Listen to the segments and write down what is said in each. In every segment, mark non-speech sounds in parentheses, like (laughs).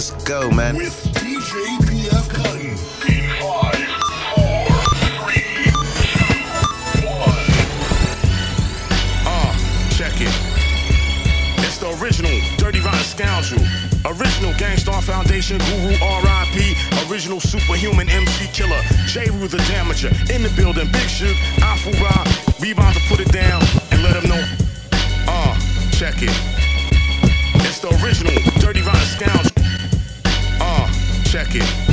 Let's go, man. With DJ PF. In. Uh, check it. It's the original Dirty Rotten Scoundrel. Original Gang Starr Foundation Guru RIP. Original Superhuman MC Killer. J. Rue the Damager. In the building. Big Shug. Afu Ra. We about to put it down and let them know. Uh, check it. It's the original check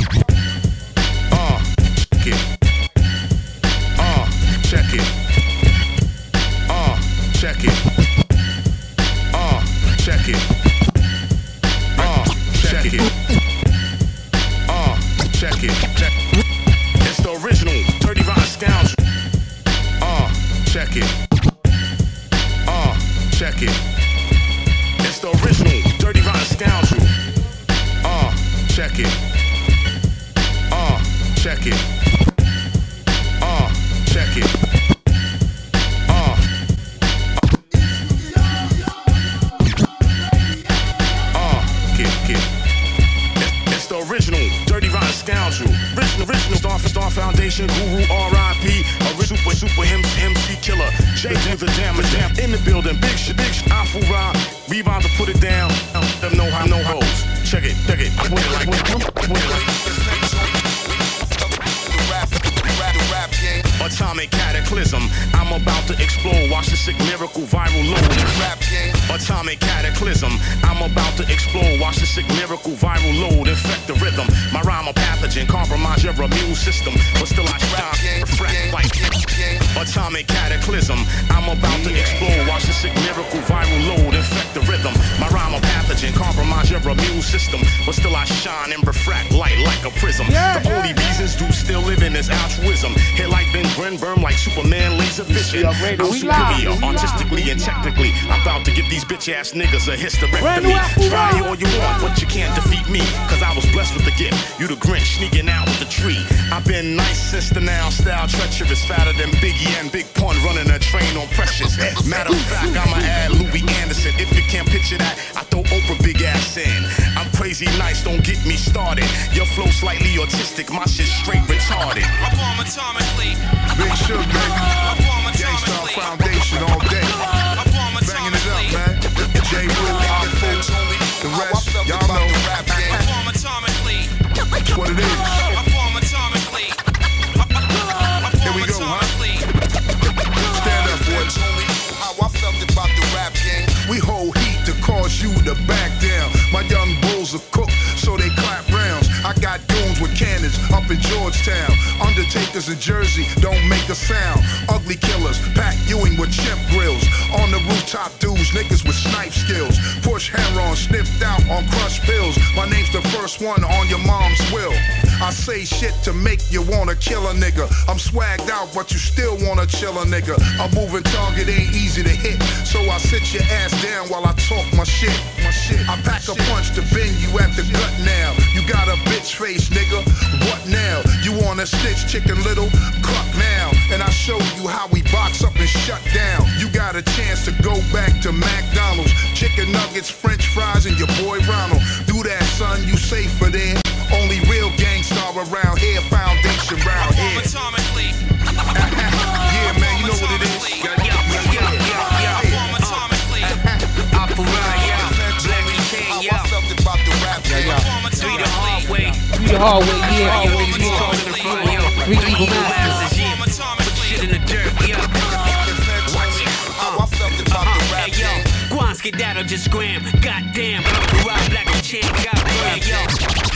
sniffed out on crushed pills. My name's the first one on your mom's will. I say shit to make you wanna kill a nigga. I'm swagged out, but you still wanna chill a nigga. A moving target ain't easy to hit, so I sit your ass down while I talk my shit. My shit. I pack a punch to bend you at the gut now. You got a bitch face, nigga. What now? You wanna stitch chicken little? Cluck now. And I show you how we box up and shut down. You got a chance to go back to McDonald's. Chicken nuggets, french fries, and your boy Ronald. Do that, son, you safer there. Only real Gang Starr around here, foundation round here. (laughs) yeah, man, you know what it is. Yeah, yeah, yeah, yeah, (laughs) yeah, yeah. How I felt about the rap game. Three the hard way, yeah. Three evil masters. Skedaddle just scram. Goddamn, Black and Chan got ran. Yo,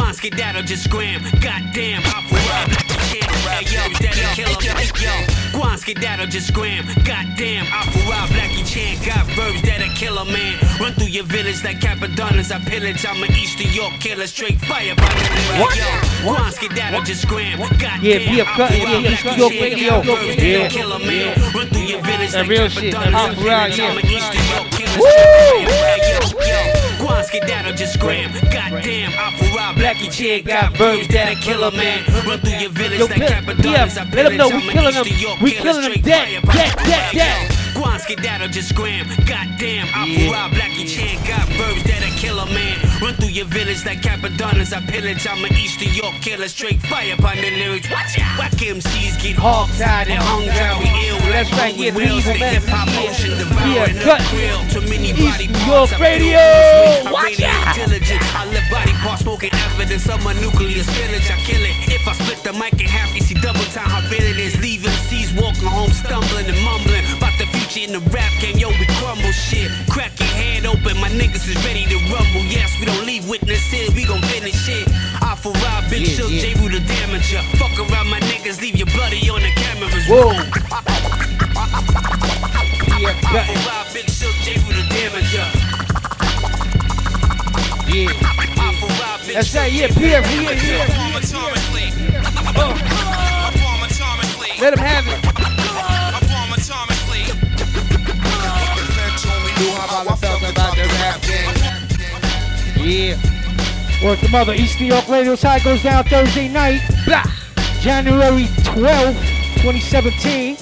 yo, Guan skedaddle just scram. Goddamn, Black and Chan. Hey yo, that a killer. Yo, Guan skedaddle just scram. Goddamn, Alpha Rob Black and Chan got verbs that a killer man. Run through your village like Cappadonnas. I pillage. I'm an East New York killer. Straight fire by the lyric. Yo, Guan skedaddle just scram. Goddamn, Yeah, be a cut, yeah, Black New York Chan radio. got verbs Yeah. a man. Run through your village That like real shit. Cappadonnas. I Alpha Rob, pillage. yeah. I'm an East New York killer. Straight fire. Yo, yo, Guan skedaddle just scram. Goddamn, Alpha Rob Black and Chan got verbs that a man. Run through your village Yo, like Cappadonnas. yeah, I let 'em know we killing them. We killing them dead, dead, dead, dead. Guan skedaddle just scram. Goddamn, Alpha Yeah. Rob Black and got verbs that a man. Run through your village like Cappadonnas, I pillage. I'm an Eastern York killer, straight fire upon the lyrics. Watch out! Whack MCs get hog tied and hung down. We ill, That's right, yeah, the wheels, evil the hip hop motion, devouring Yeah, cut. grill. Too many East body parts. York radio. this way. I'm Watch out. diligent. I live body parts, smoking evidence of my nuclear spillage. I kill it. If I split the mic in half, you see double time how real it is. Leave MCs walking home stumbling and mumbling future in the rap game. Yo, we crumble shit. Crack your head open, my niggas is ready to rumble. Yes, we don't leave witnesses, we gon' finish shit. I for Rob, Big Yeah, Shook, yeah. Jeru the Damaja. Fuck around my niggas, leave your bloody on the cameras. Whoa. I Yeah, for. Rob, Big Shug, J. Roo the damager. Yeah. Oh. Afu Ra, Big That's Shook, right, yeah, J. Roo the Pierre, Pierre, Oh, let him have it. How I felt about the rap game. Yeah. Work the mother. East New York Radio side goes down Thursday night, Blah. January 12th, 2017.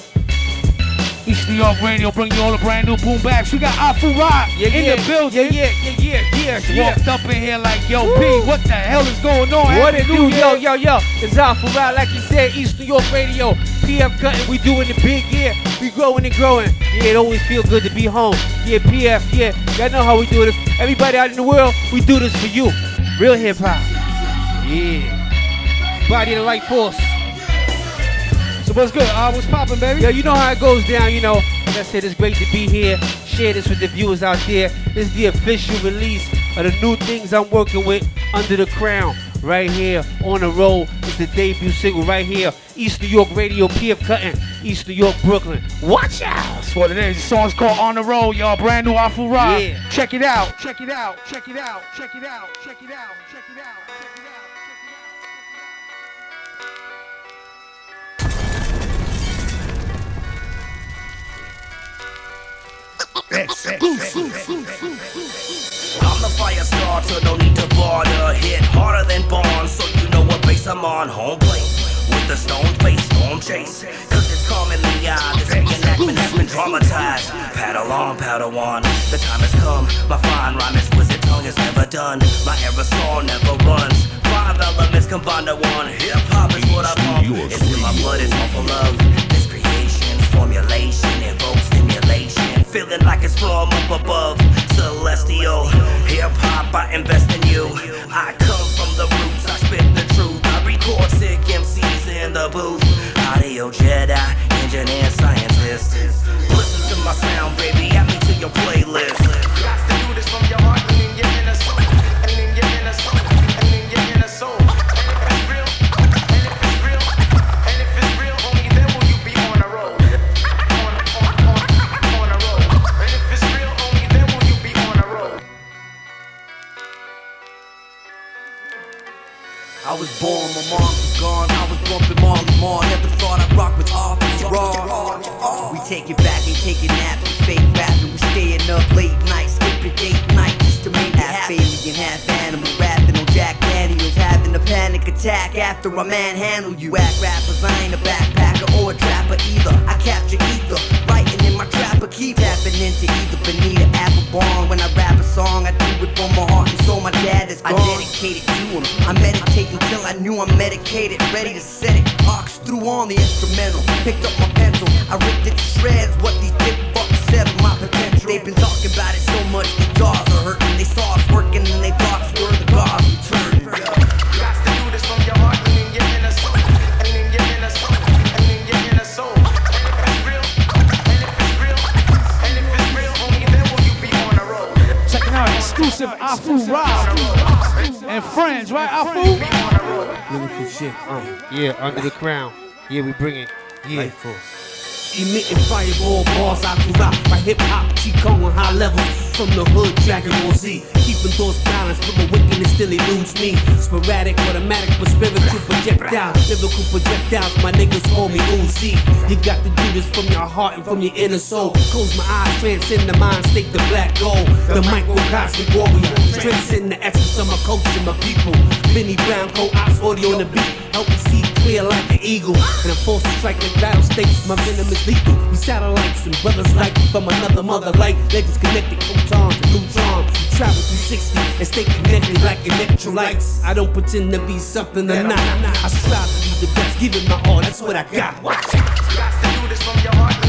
East New York Radio bring you all the brand new boom bags. We got Afu Ra Yeah, in yeah. the building. Yeah, yeah, yeah, yeah, yeah. Walked up in here like, yo, P, what the hell is going on? What Happy it New do, yo, yo, yo? It's Afu Ra, like you said, East New York Radio, PF Cuttin, we doing it big, yeah. We growing and growing. Yeah, it always feel good to be home. Yeah, PF, yeah. Y'all know how we do this. Everybody out in the world, we do this for you. Real hip hop. Yeah. Body of the right force. So what's good? Uh, what's poppin', baby? Yo, you know how it goes down, you know. Like I said, it's great to be here. Share this with the viewers out there. This is the official release of the new things I'm working with under the crown. Right here on the road. It's the debut single right here. East New York Radio, PF Cuttin, East New York, Brooklyn. Watch out! That's what it is. The song's called On the Road, y'all. Brand new Afu Ra. Yeah. Check it out. Check it out. Check it out. Check it out. Check it out. Check it out. Check it out. I'm the fire starter, no need to bother. Hit harder than Bond, so you know what base I'm on. Home plate with the stone face, storm chase. Cause it's the eye. This reenactment has been dramatized. Paddle on, paddle on. The time has come. My fine rhyme, exquisite tongue is never done. My aerosol never runs. Five elements combined to one. Hip hop is what I pump. It's in my blood, it's all for love. This creation, formulation, invokes stimulation. Feeling like it's from up above. Celestial. Hip hop, I invest in you. I come from the roots, I spit the truth. I record sick MCs in the booth. Audio Jedi, engineer, scientist. Listen to my sound, baby. Add me to your playlist. I was born, my mom was gone. I was bumping Marley Marl. Never thought I'd rock with all these raw. We take it back and take a nap and fake rapping. We staying up late nights, skipping date night just to make it. Half alien, half animal, rapping on Jack Daniels, having a panic attack after I manhandle you. Whack rappers, I ain't a backpacker or a trapper either. I capture ether, writing in my trapper, keep tapping into either Bonita Applebum. When I rap a song, I do it for my heart and soul. My dad is gone. I dedicated to him. I meditate until I knew I'm medicated, ready to set it. Ox threw on the instrumental, picked up my pencil. I ripped it to shreds. What these dick fucks said of my potential. They've been talking about it so much, their jaws are hurting. They saw us working and they thought exclusive Afu Ra and friends, right, Afu? Lyrical shit. Uh, yeah, under the crown. Yeah, we bring it. Yeah. Emitting fireball bars out to rock my hip hop, Chico on high levels from the hood, Dragon Ball Z. Keeping thoughts balanced, but my wickedness still eludes me. Sporadic, automatic, but spiritual projectile. Lyrical projectiles, my niggas call me Uzi. You got to do this from your heart and from your inner soul. Close my eyes, transcend the mind state, the black gold. The microcosmic warrior, transcend the essence of my culture, my people. Benny Brown, co-ops, audio on the beat. Help me see clear like an eagle. And I'm forced to strike like rattlesnakes. My venom is lethal. We satellites and brothers like from another mother, like legends connected. Coach croutons to neutron. Travel through 60 and stay connected like electrolytes. I don't pretend to be something I'm not. I strive to be the best, give it my all, that's what I got. Watch it. Got to do this from your heart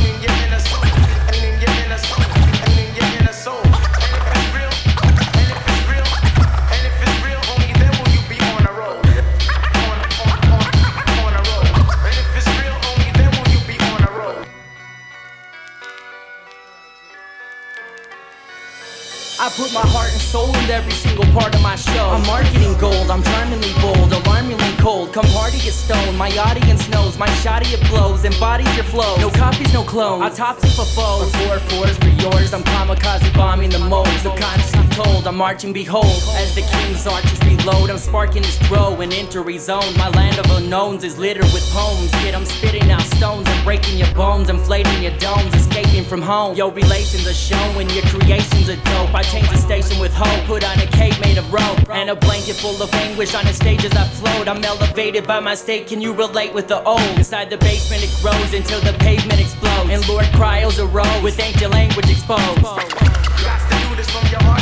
put my heart and soul into every single part of my show. I'm marketing gold, I'm charmingly bold, alarmingly cold. Come party, get stoned. My audience knows, my shoddy it blows, embodies your flow. No copies, no clones. Autopsy for foes. Four fours for yours. I'm kamikaze bombing the mold. Subconsciously told, I'm marching, behold. As the king's archers reload, I'm sparking his throw and enter zone. My land of unknowns is littered with poems. Yet I'm spitting out stones and breaking your bones, inflating your domes, escaping from home. Your relations are when your creations are dope. I change the station with hope, put on a cape made of rope and a blanket full of anguish on the stage as I float. I'm elevated by my state. Can you relate with the old? Inside the basement, it grows until the pavement explodes. And Lord cryos row with ancient language exposed. Got to do this from your heart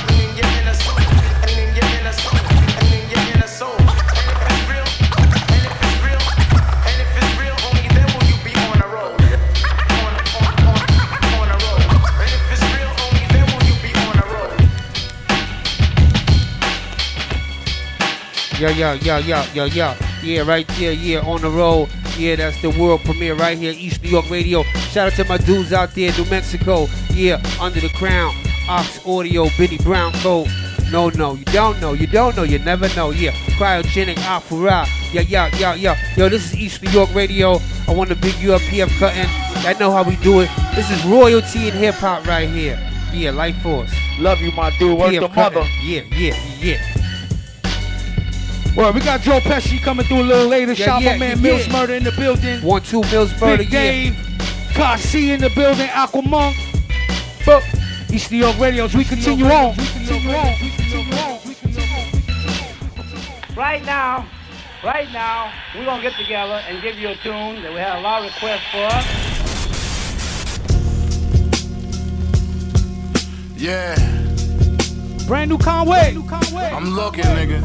Yo, yo, yo, yo, yo, yo. Yeah, right there, yeah, on the road. Yeah, that's the world premiere right here, East New York Radio. Shout out to my dudes out there, New Mexico. Yeah, under the crown. Ox Audio, Benny Brown Coat. No, no, you don't know, you don't know, you never know. Yeah, cryogenic Afura. Yeah, yeah, yeah, yeah. Yo, this is East New York Radio. I want to big you up, PF Cuttin. I know how we do it. This is royalty and hip hop right here. Yeah, Life Force. Love you, my dude. Where's the mother? Yeah, yeah, yeah. Well, we got Dro Pesci coming through a little later. Yeah, Shout yeah, my man yeah. Mills Murder in the building. One, two, Mills Murder, Big yeah. Dave, Kasi in the building, Aquamonk. But East New York Radios, we continue on. Right now, right now, we're gonna get together and give you a tune that we had a lot of requests for. Yeah, Brand new Conway. new conway I'm looking, nigga.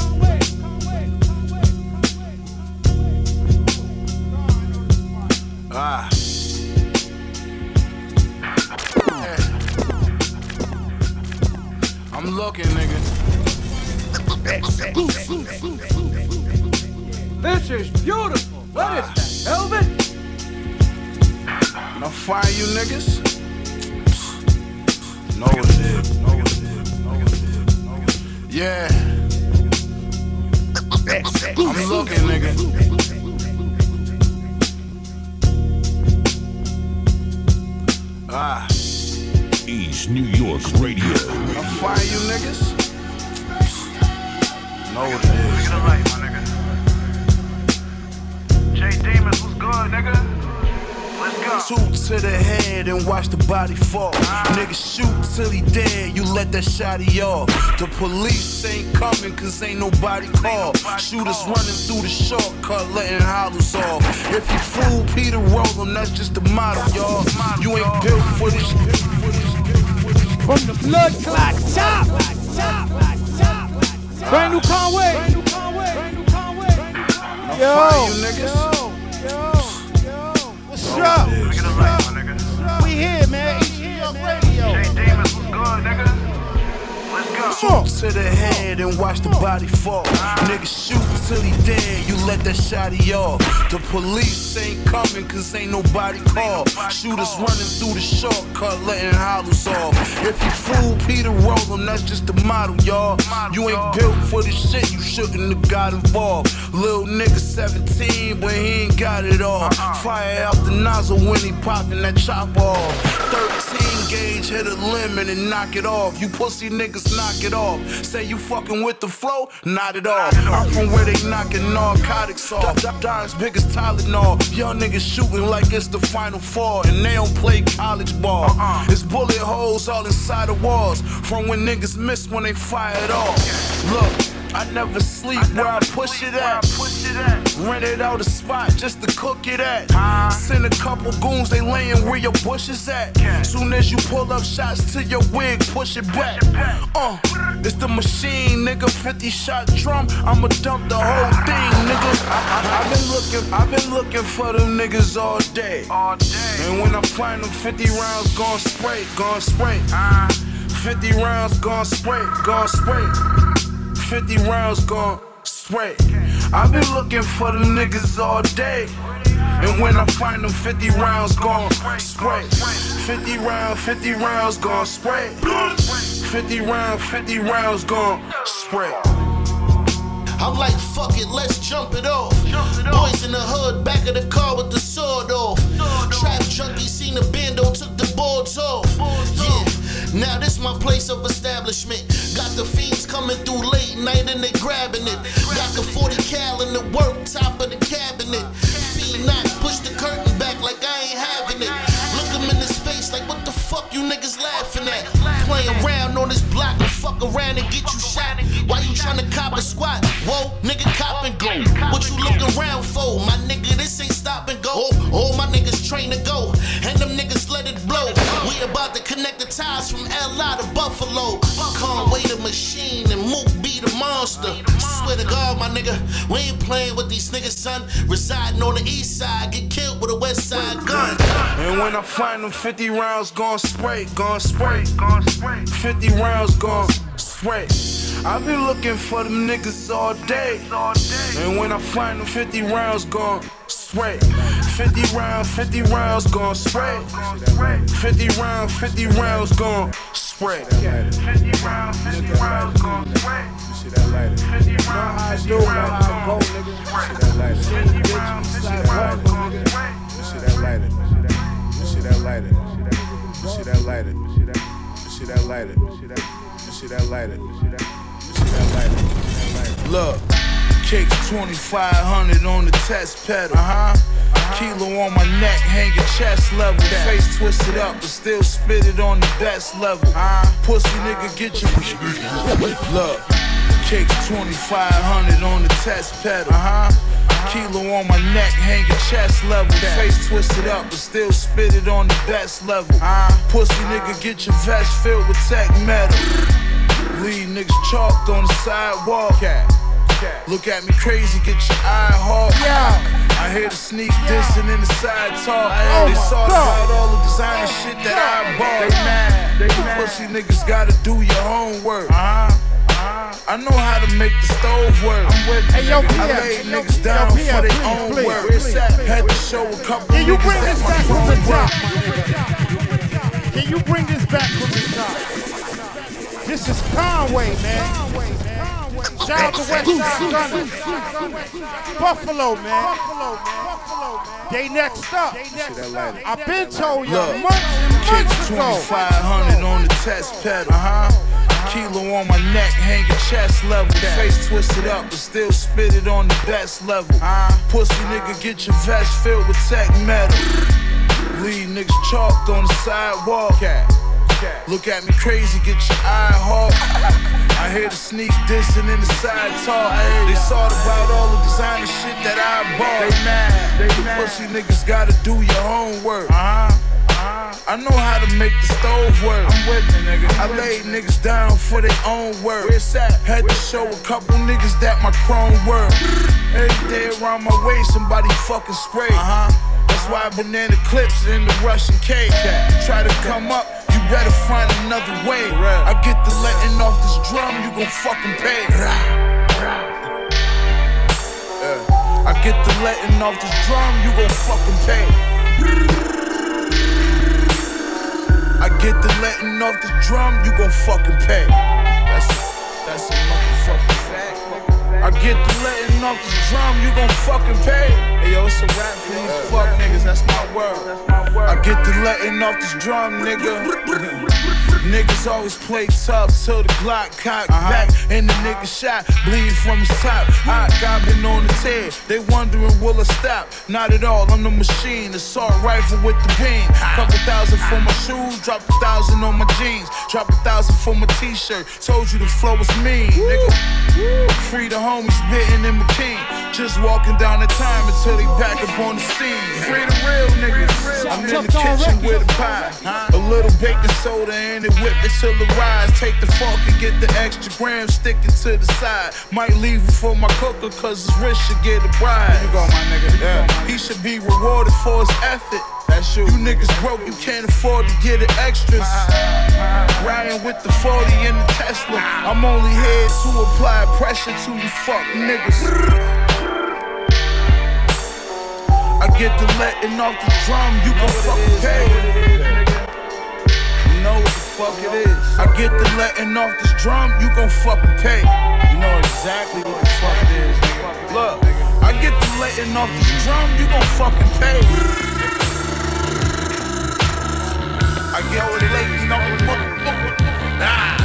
Ah. I'm looking, nigga. This is beautiful. What is that, Velvet? Now fire you niggas. What it what it what it what it. Yeah. I'm looking, nigga. Ah. East New York Radio. Now fire you niggas. Know what it is. Get it right, my nigga. Jay Demons, what's good, nigga? Two to the head and watch the body fall. Nigga shoot till he dead, you let that shotty off. The police ain't coming cause ain't nobody called. Shooters running through the shortcut, letting hollows off. If you fool Peter Rollum, that's just the motto, y'all. You ain't built for this. From the blood clot top. Brand new Conway. Yo, fire you niggas. What's We here, man. York Radio. Shoot to the head and watch the body fall. Nigga shoot till he dead, you let that shotty off. The police ain't coming cause ain't nobody called. Shooters running through the shortcut, letting hollows off. If you fool Peter Rollum, that's just the model, y'all. You ain't built for this shit, you shouldn't have got involved. Little nigga 17, but he ain't got it all. Fire out the nozzle when he popping that chop off. 13 gauge hit a limit and knock it off. You pussy niggas knock it off. Say you fucking with the flow, not at all. I'm from where they knocking narcotics off. Dying's big as Tylenol. Young niggas shooting like it's the final four, and they don't play college ball. Uh-uh. It's bullet holes all inside the walls from when niggas miss when they fired off. Look. I never sleep where I push it at. Rented out a spot just to cook it at. Send a couple goons, they laying where your bush is at. Soon as you pull up shots to your wig, push it back. Uh, it's the machine, nigga. 50 shot drum, I'ma dump the whole thing, nigga. I, I, I've been looking, I've been looking for them niggas all day. All day. And when I find them 50 rounds, gon' spray, gon' spray. 50 rounds, gon' spray, gon' spray. 50 rounds, gon' spray. I've been looking for the niggas all day. And when I find them 50 rounds, gon' spray. 50 rounds, 50 rounds, gon' spray. 50 rounds, 50 rounds, gon' spray. I'm like, fuck it, let's jump it off. Boys in the hood, back of the car with the sword off. Trap junkie seen the bando, took the boards off. Yeah, now this my place of establishment. Got the fiends coming through late night and they grabbing it. Got the 40 cal in the work, top of the cabinet. Fiend not push the curtain back like I ain't having it. Look in his face like, what the fuck you niggas laughing at? Playing around on this block fuck around and get you shot. Why you tryna cop a squat? Whoa, nigga, cop and go. What you looking around for? My nigga, this ain't stop and go. Oh, all my niggas train to go. And them niggas let it blow. We about to connect the ties from LA to Buffalo. Conway the machine and Mook be the monster. Swear to God, my nigga, we ain't playing with these niggas, son. Residing on the east side, get killed with a west side gun. And when I find them 50 rounds, gon' spray, gon' spray. 50 rounds, gon' spray. I've been looking for them niggas all day. And when I find them 50 rounds, gon' spray. 50 rounds, 50 rounds, gon' spray. 50 rounds, 50 rounds, gon' spray. 50 rounds, 50 rounds, gon' spray. See that? You know how I do, know how I go, nigga. See that lighter? See that lighter, see that lighter? See that lighter? See that lighter? See that lighter? See that lighter? See that lighter? Look, kicks 2500 on the test pedal. Uh huh. Kilo on my neck, hanging chest level. Face twisted up, but still spit it on the best level. Uh, Pussy nigga, get your. (laughs) Look, kicks 2500 on the test pedal. Uh huh. Kilo on my neck, hanging chest level. Face twisted up, but still spit it on the best level. Pussy nigga, get your vest filled with tech metal. Leave niggas chalked on the sidewalk. Look at me crazy, get your eye hard. I hear the sneak dissing in the side talk. Oh they saw about all the designer shit that I bought. They mad, they mad. Pussy niggas gotta do your homework. Uh-huh. I know how to make the stove work. I'm with Hey, yo, I laid niggas yo, down PM, for their please, own please, work. please, Had to show a couple Can you bring this back from the top? Can you bring this back from the top? This is Conway, man. Shout out to West Side Gunners. Buffalo, man. They next up. I've been told y'all Look, months and months kicks ago. 2500 on the test pedal. Uh huh. Kilo on my neck, hanging chest level. Face twisted up, but still spit it on the best level. Pussy nigga, get your vest filled with tech metal. Leave niggas chalked on the sidewalk. Look at me crazy, get your eye hard. I hear the sneak dissing in the side talk. They saw about all the designer shit that I bought. They mad, they mad. Pussy niggas gotta do your homework. Uh-huh. I know how to make the stove work. I'm with me, nigga. I laid niggas down for their own work. Had to show a couple niggas that my chrome work. Every day around my way, somebody fucking spray. Uh-huh. That's why banana clips in the Russian cake. Try to come up, you better find another way. I get the letting off this drum, you gon' fucking pay. Yeah. I get the letting off this drum, you gon' fucking pay. I get the letting off this drum, you gon' fucking pay. That's that's a motherfucking fact. I get the letting off this drum, you gon' fucking pay. Hey yo, it's a rap for these fuck niggas, that's my word. I get the letting off this drum, nigga. (laughs) Niggas always play tough till the Glock cock back and the nigga shot bleed from his top. I got been on the tear. They wondering will I stop? Not at all. I'm the machine. Assault rifle with the beam. Couple thousand for my shoes. Drop a thousand on my jeans. Drop a thousand for my t-shirt. Told you the flow was mean, nigga. Free the homies spitting in McKean. Just walking down the time until they back up on the scene. Free the real niggas. I'm in the kitchen with a pie. A little baking soda and it whip it till it rise. Take the fork and get the extra gram, stick it to the side. Might leave it for my cooker, cause his wrist should get a bride. You go, my nigga. Yeah. He should be rewarded for his effort. That's you. You niggas broke, you can't afford to get it extras. Ah, ah, ah. Riding with the 40 in the Tesla. I'm only here to apply pressure to you fuck niggas. I get to letting off the drum, you gon' fucking pay. Fuck it is. I get to letting off this drum, you gon' fucking pay. You know exactly what the fuck it is. Look, I get to letting off this drum, you gon' fucking pay. I get to letting off the motherfucker. Ah.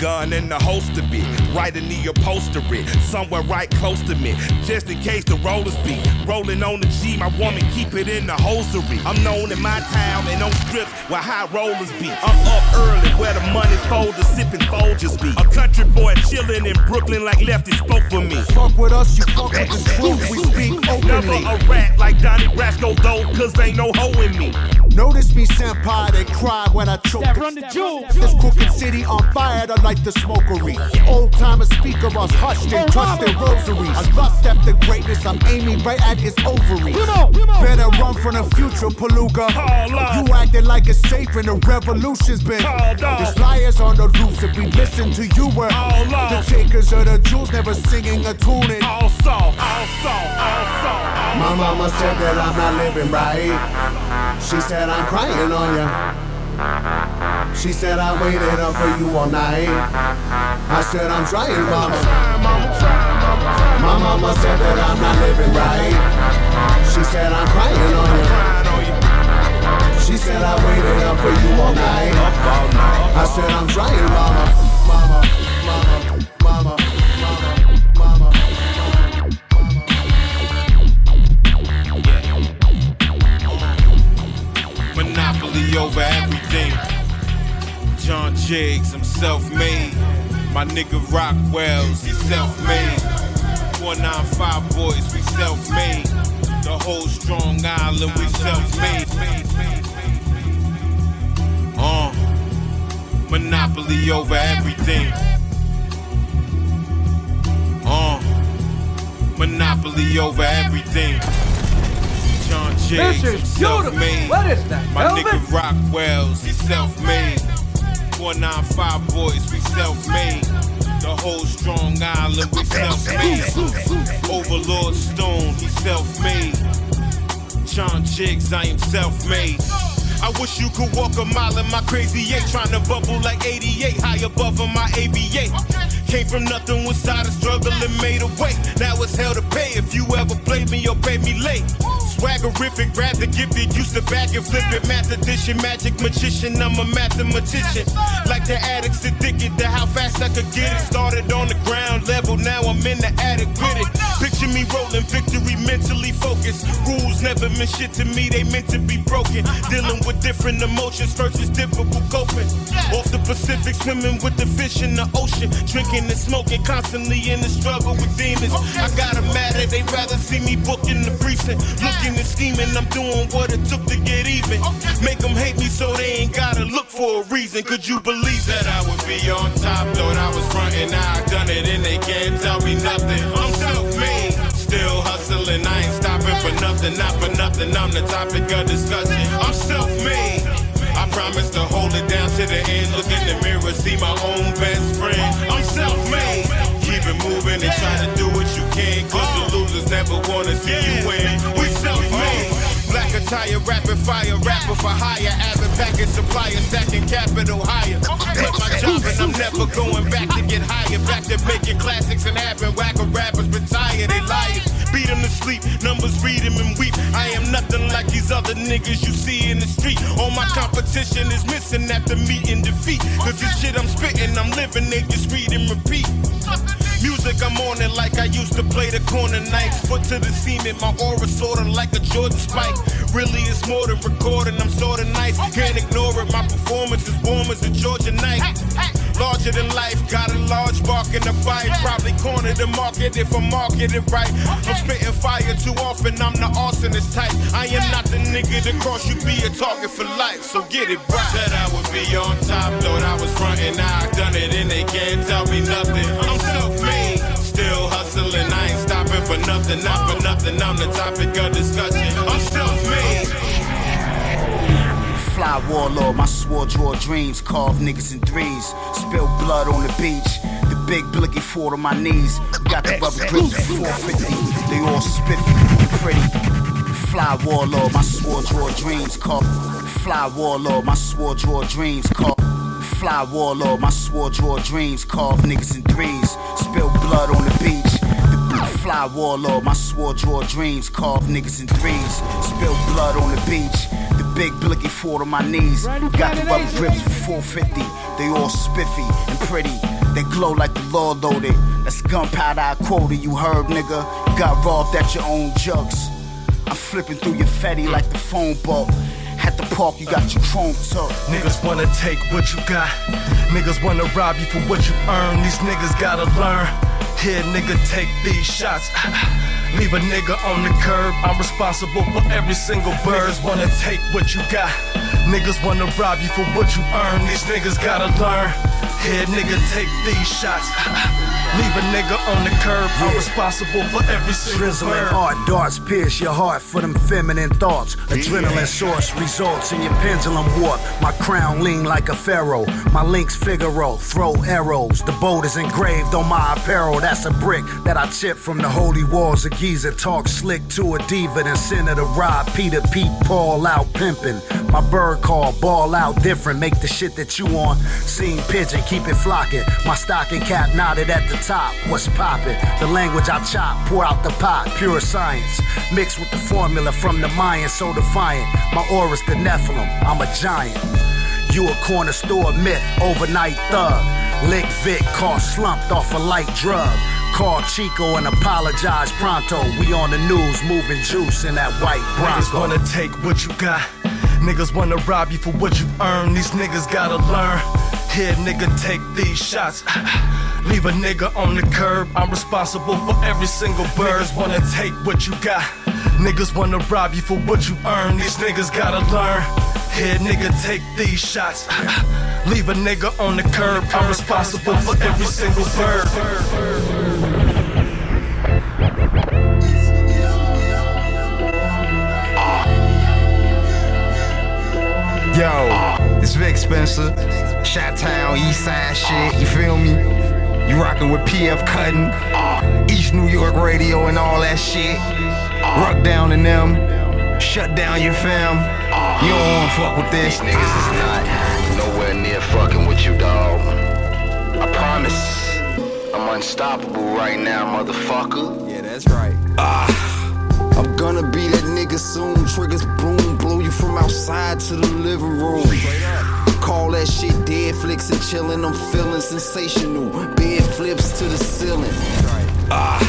Gun in the holster be right in the upholstery, somewhere right close to me, just in case the rollers be rolling on the G. My woman keep it in the hosiery. I'm known in my town and on strips where high rollers be. I'm up early where the money folders sipping Folgers be. A country boy chilling in Brooklyn like Lefty spoke for me. Fuck with us, you fuck with the truth. We speak openly. Never a rat like Donnie Brasco though, cause ain't no hoe in me. Notice me, senpai, they cry when I choke. That run the jewels. This crooked city on fire, I like the smokery. Old timers speak of us, hush, they trust their rosaries. I lust after greatness, I'm aiming right at his ovaries. Better run from the future, Palooka. You acting like it's safe and the revolution's been. There's liars on the loose if we listen to you, uh. we're the takers of the jewels, never singing a tune in. All soft, all soft, all soft. My mama said that I'm not living right. She said I'm crying on ya. She said I waited up for you all night. I said I'm trying, mama. My mama said that I'm not living right. She said I'm crying on ya. She said I waited up for you all night. I said I'm trying, mama. Mama, Monopoly over everything. John Jiggs, I'm self-made. My nigga Rockwells, he self-made. 495 boys, we self-made. The whole Strong Island, we self-made. Uh, monopoly over everything. Uh, monopoly over everything. John Jiggs, This is beautiful. What is that, My velvet? nigga Rockwells, he self-made. 495 boys, we self-made. The whole Strong Island, we self-made. Overlord Stone, he self-made. John Jiggs, I am self-made. I wish you could walk a mile in my crazy eight, trying to bubble like 88, high above on my ABA. Came from nothing, was tired of struggle and made a way. Now it's hell to pay if you ever played me or pay me late. Swaggerific, rather gifted, used to back and flip it. Math addition, magic magician, I'm a mathematician. Like the addicts addicted to how fast I could get it. Started on the ground level, now I'm in the attic with it. Picture me rolling victory, mentally focused. Rules never meant shit to me, they meant to be broken. Dealing with different emotions, is difficult coping. Off the Pacific, swimming with the fish in the ocean. Drinking and smoking, constantly in the struggle with demons. I got 'em mad at, they rather see me booking the precinct. Looking and scheming, I'm doing what it took to get even. Make them hate me so they ain't gotta look for a reason. Could you believe that I would be on top? Thought I was frontin', now I done it and they can't tell me nothing. I'm self-made, still hustling, I ain't stopping for nothing, not for nothing. I'm the topic of discussion. I'm self-made. I promise to hold it down to the end. Look in the mirror, see my own best friend. I'm self-made. Keep it moving and try to do what you can. Cause the losers never wanna see you win. We self-made. Black retire, rapid fire, rapper for hire, avid packet supplier, stacking capital higher. Quit my job and I'm never going back to get higher. Back to making classics and having whacker rappers retire, they liars. Beat them to sleep, numbers read them and weep. I am nothing like these other niggas you see in the street. All my competition is missing after meeting defeat. Cause this shit I'm spitting, I'm living, they just read and repeat. Music, I'm on it like I used to play the corner knife. Foot to the cement, my aura sorta like a Jordan spike. Really, it's more than recording, I'm sorta nice. Can't ignore it, my performance is warm as a Georgia night. Larger than life, got a large bark in the bite. Probably corner the market if I market it right. I'm spitting fire too often, I'm the arsonist type. I am not the nigga to cross you, be a target for life, so get it right. Said I would be on top, thought I was frontin', I done it and they can't tell me nothing. I'm self-made, still hustling, I ain't stopping for nothing, not for nothing. I'm the topic of discussion. I'm self-made. Fly warlord, my sword draw dreams, carve niggas in threes, spill blood on the beach. The big blicky fall to my knees. Got the rubber grips at 450. They all spiffy pretty. Fly warlord, my sword draw dreams, carve. Fly warlord, my sword draw dreams, carve. Fly warlord, my sword draw dreams, carve niggas in threes, spill blood on the beach. The fly warlord, my sword draw dreams, carve niggas in threes, spill blood on the beach. Big blicky fall to my knees. Got the rubber grips for 450. They all spiffy and pretty. They glow like the law loaded. That's gunpowder I quoted. You heard, nigga. Got robbed at your own jugs. I'm flipping through your fatty like the phone book. At the park, you got your chrome tuck. Niggas wanna take what you got. Niggas wanna rob you for what you earn. These niggas gotta learn. Here, nigga, take these shots. (laughs) Leave a nigga on the curb. I'm responsible for every single bird. Niggas wanna take what you got. Niggas wanna rob you for what you earn. These niggas gotta learn. Here, nigga, take these shots. (laughs) Leave a nigga on the curb. I'm responsible for every single Drizzling art darts pierce your heart for them feminine thoughts. Adrenaline source results in your pendulum warp. My crown lean like a pharaoh. My links Figaro throw arrows. The boat is engraved on my apparel. That's a brick that I chip from the holy walls of Giza. Talk slick to a diva, then send her to Rob Peter Pete Paul out pimping. My bird call ball out different. Make the shit that you on. Seen pigeon, keep it flocking. My stocking cap knotted at the top. What's poppin'? The language I chop, pour out the pot. Pure science. Mixed with the formula from the Mayan, so defiant. My aura's the Nephilim. I'm a giant. You a corner store myth, overnight thug. Lick Vic, car slumped off a light drug. Call Chico and apologize pronto. We on the news, moving juice in that white Niggas Bronco. wanna take what you got. Niggas wanna rob you for what you earn. These niggas gotta learn. Here, nigga, take these shots. (sighs) Leave a nigga on the curb. I'm responsible for every single bird. Niggas wanna take what you got. Niggas wanna rob you for what you earn. These niggas gotta learn. Here, nigga, take these shots. (sighs) Leave a nigga on the curb. I'm responsible for every single bird. Yo, it's Vic Spencer. Shot Town, East Side shit, you feel me? You rockin' with PF Cuttin, East New York Radio and all that shit. Ruck down in them, shut down your fam. You don't wanna fuck with this. These niggas is not nowhere near fucking with you, dog. I promise. I'm unstoppable right now, motherfucker. Yeah, that's right. Ah, I'm gonna be that nigga soon. Triggers boom, blow you from outside to the living room. Call that shit dead flicks and chillin'. I'm feeling sensational. Bed flips to the ceiling. Ah,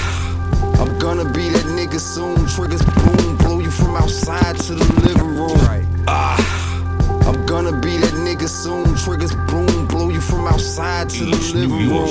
I'm gonna be that nigga soon. Triggers boom, blow you from outside to the living room. Ah, I'm gonna be that nigga soon. Triggers boom, you from outside to the living room.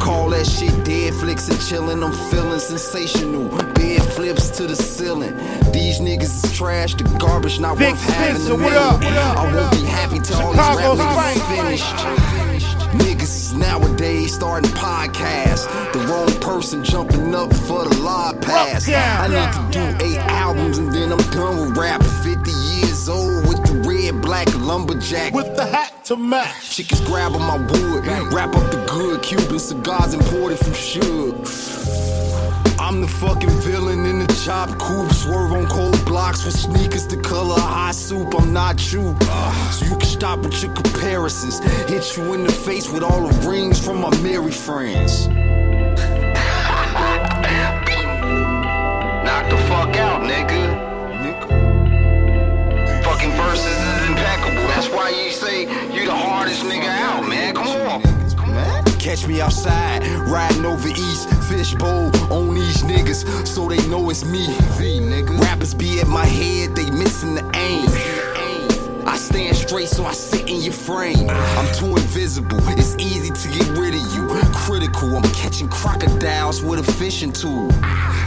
Call that shit dead flicks and chillin'. I'm feeling sensational. Bed flips to the ceiling. These niggas is trash, the garbage not Vic worth having to what up, what up, I won't be happy till all Chicago's these rap fight. niggas finished. Niggas nowadays starting podcasts. The wrong person jumping up for the law pass. I need to do eight albums and then I'm done with rap. 50 years old with the red, black lumberjack. With the hat to match. Chickens grab on my wood. Wrap up the good Cuban cigars imported from Suge. I'm the fucking villain in the chop coupe. Swerve on cold blocks with sneakers the color of hot soup. I'm not you. So you can stop with your comparisons. Hit you in the face with all the rings from my merry friends. Knock the fuck out, nigga. Why you say you the hardest nigga out, man. Come on. Catch me outside, riding over east, fishbowl on these niggas, so they know it's me. V, nigga. Rappers be at my head, they missing the aim. Stand straight, so I sit in your frame. I'm too invisible, it's easy to get rid of you. Critical, I'm catching crocodiles with a fishing tool.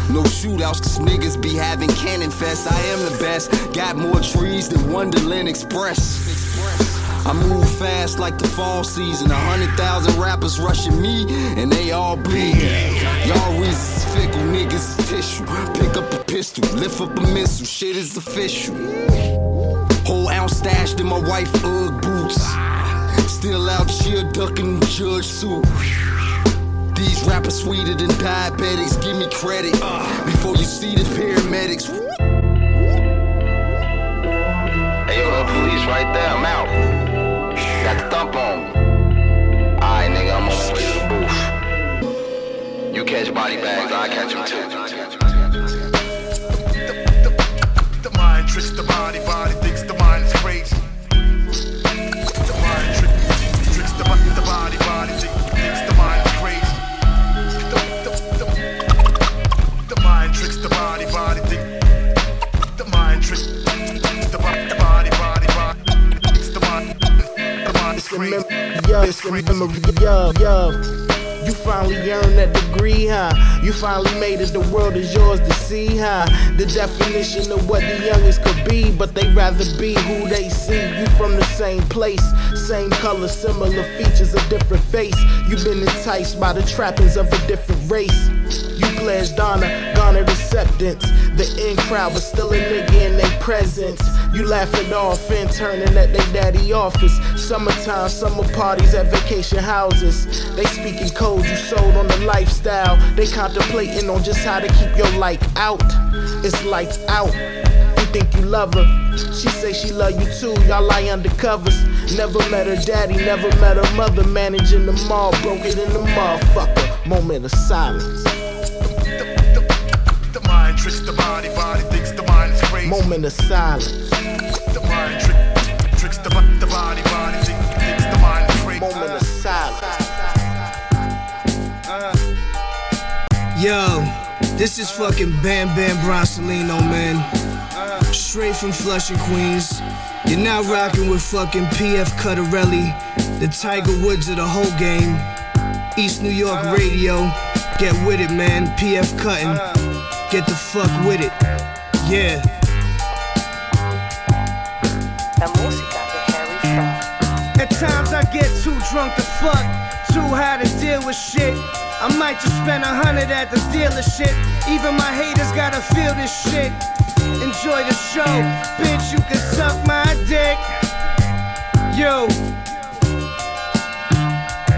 No shootouts, cause niggas be having cannon fest. I am the best, got more trees than Wonderland Express. I move fast like the fall season. A hundred thousand rappers rushing me, and they all bleed. Y'all reasons fickle, niggas is tissue. Pick up a pistol, lift up a missile. Shit is official. Whole ounce stashed in my wife Ugg boots. Still out here ducking the judge suit. These rappers sweeter than diabetics. Give me credit before you see the paramedics. Hey, yo, the police right there. I'm out. Got the thump on me. Alright, nigga, I'm on my way to the booth. You catch body bags, I catch them too. The mind tricks the body, body crazy. It's a memory of, yo. You finally earned that degree, huh? You finally made it, the world is yours to see, huh? The definition of what the youngest could be, but they rather be who they see. You from the same place, same color, similar features, a different face. You've been enticed by the trappings of a different race. You pledged honor, garnered acceptance. The in crowd, was still a nigga in their presence. You laughing off, and interning at their daddy office. Summertime, summer parties at vacation houses. They speaking codes you sold on the lifestyle. They contemplating on just how to keep your light out. It's lights out. You think you love her? She say she love you too. Y'all lie under covers. Never met her daddy, never met her mother. Managing the mall, broke it in the motherfucker. Moment of silence. The mind tricks the body, body thinks the mind is crazy. Moment of silence. Body, body think, thinks the mind is crazy. Moment of silence. Yo, this is fucking Bam Bam Bronsolino, man. Straight from Flushing, Queens. You're now rocking with fucking PF Cutterelli, the Tiger Woods of the whole game. East New York Radio. Get with it, man. PF Cuttin. Get the fuck with it. Yeah. At times I get too drunk to fuck, too high to deal with shit. I might just spend a hundred at the dealership. Even my haters gotta feel this shit. Enjoy the show, bitch. You can suck my dick. Yo,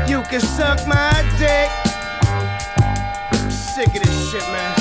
you can suck my dick. I'm sick of this shit, man.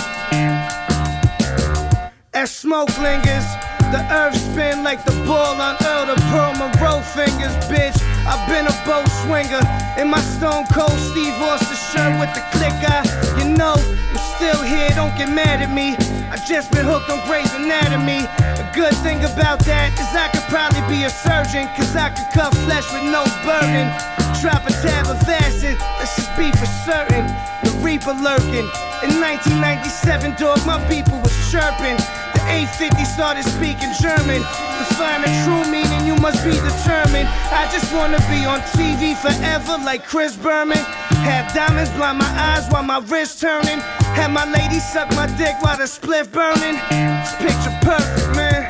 As smoke lingers, the earth spin like the ball on the Pearl Monroe fingers, bitch. I've been a bow swinger in my stone cold Steve Austin shirt with the clicker. You know, I'm still here, don't get mad at me. I just been hooked on Grey's Anatomy. A good thing about that is I could probably be a surgeon, cause I could cut flesh with no burden. Drop a tab of acid, let's just be for certain. The Reaper lurking. In 1997, dog, my people was chirping. The 850 started speaking German. To find the true must be determined. I just wanna be on TV forever like Chris Berman. Have diamonds blind my eyes while my wrist turning. Have my lady suck my dick while the spliff burning. It's picture perfect, man.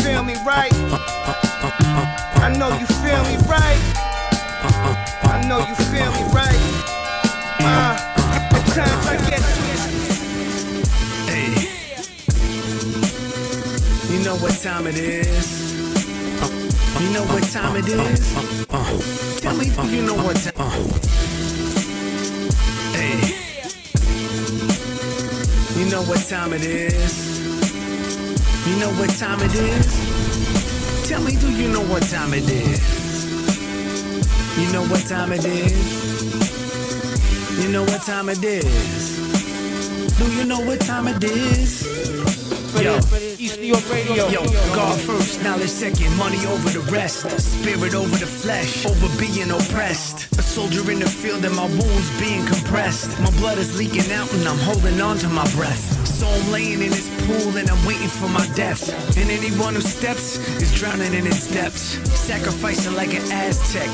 Feel me right? I know you feel me right. I know you feel me right. Uh, at times I get know what time it is? You know what time it is? Tell me you know what time. Hey. You know what time it is? You know what time it is? Tell me, do you know what time it is? You know what time it is? You know what time it is? Do you know what time it is? Yo, East New York Radio. Yo, God first, knowledge second, money over the rest. Spirit over the flesh, over being oppressed. A soldier in the field and my wounds being compressed. My blood is leaking out and I'm holding on to my breath. So I'm laying in this pool and I'm waiting for my death. And anyone who steps is drowning in its depths. Sacrificing like an Aztec.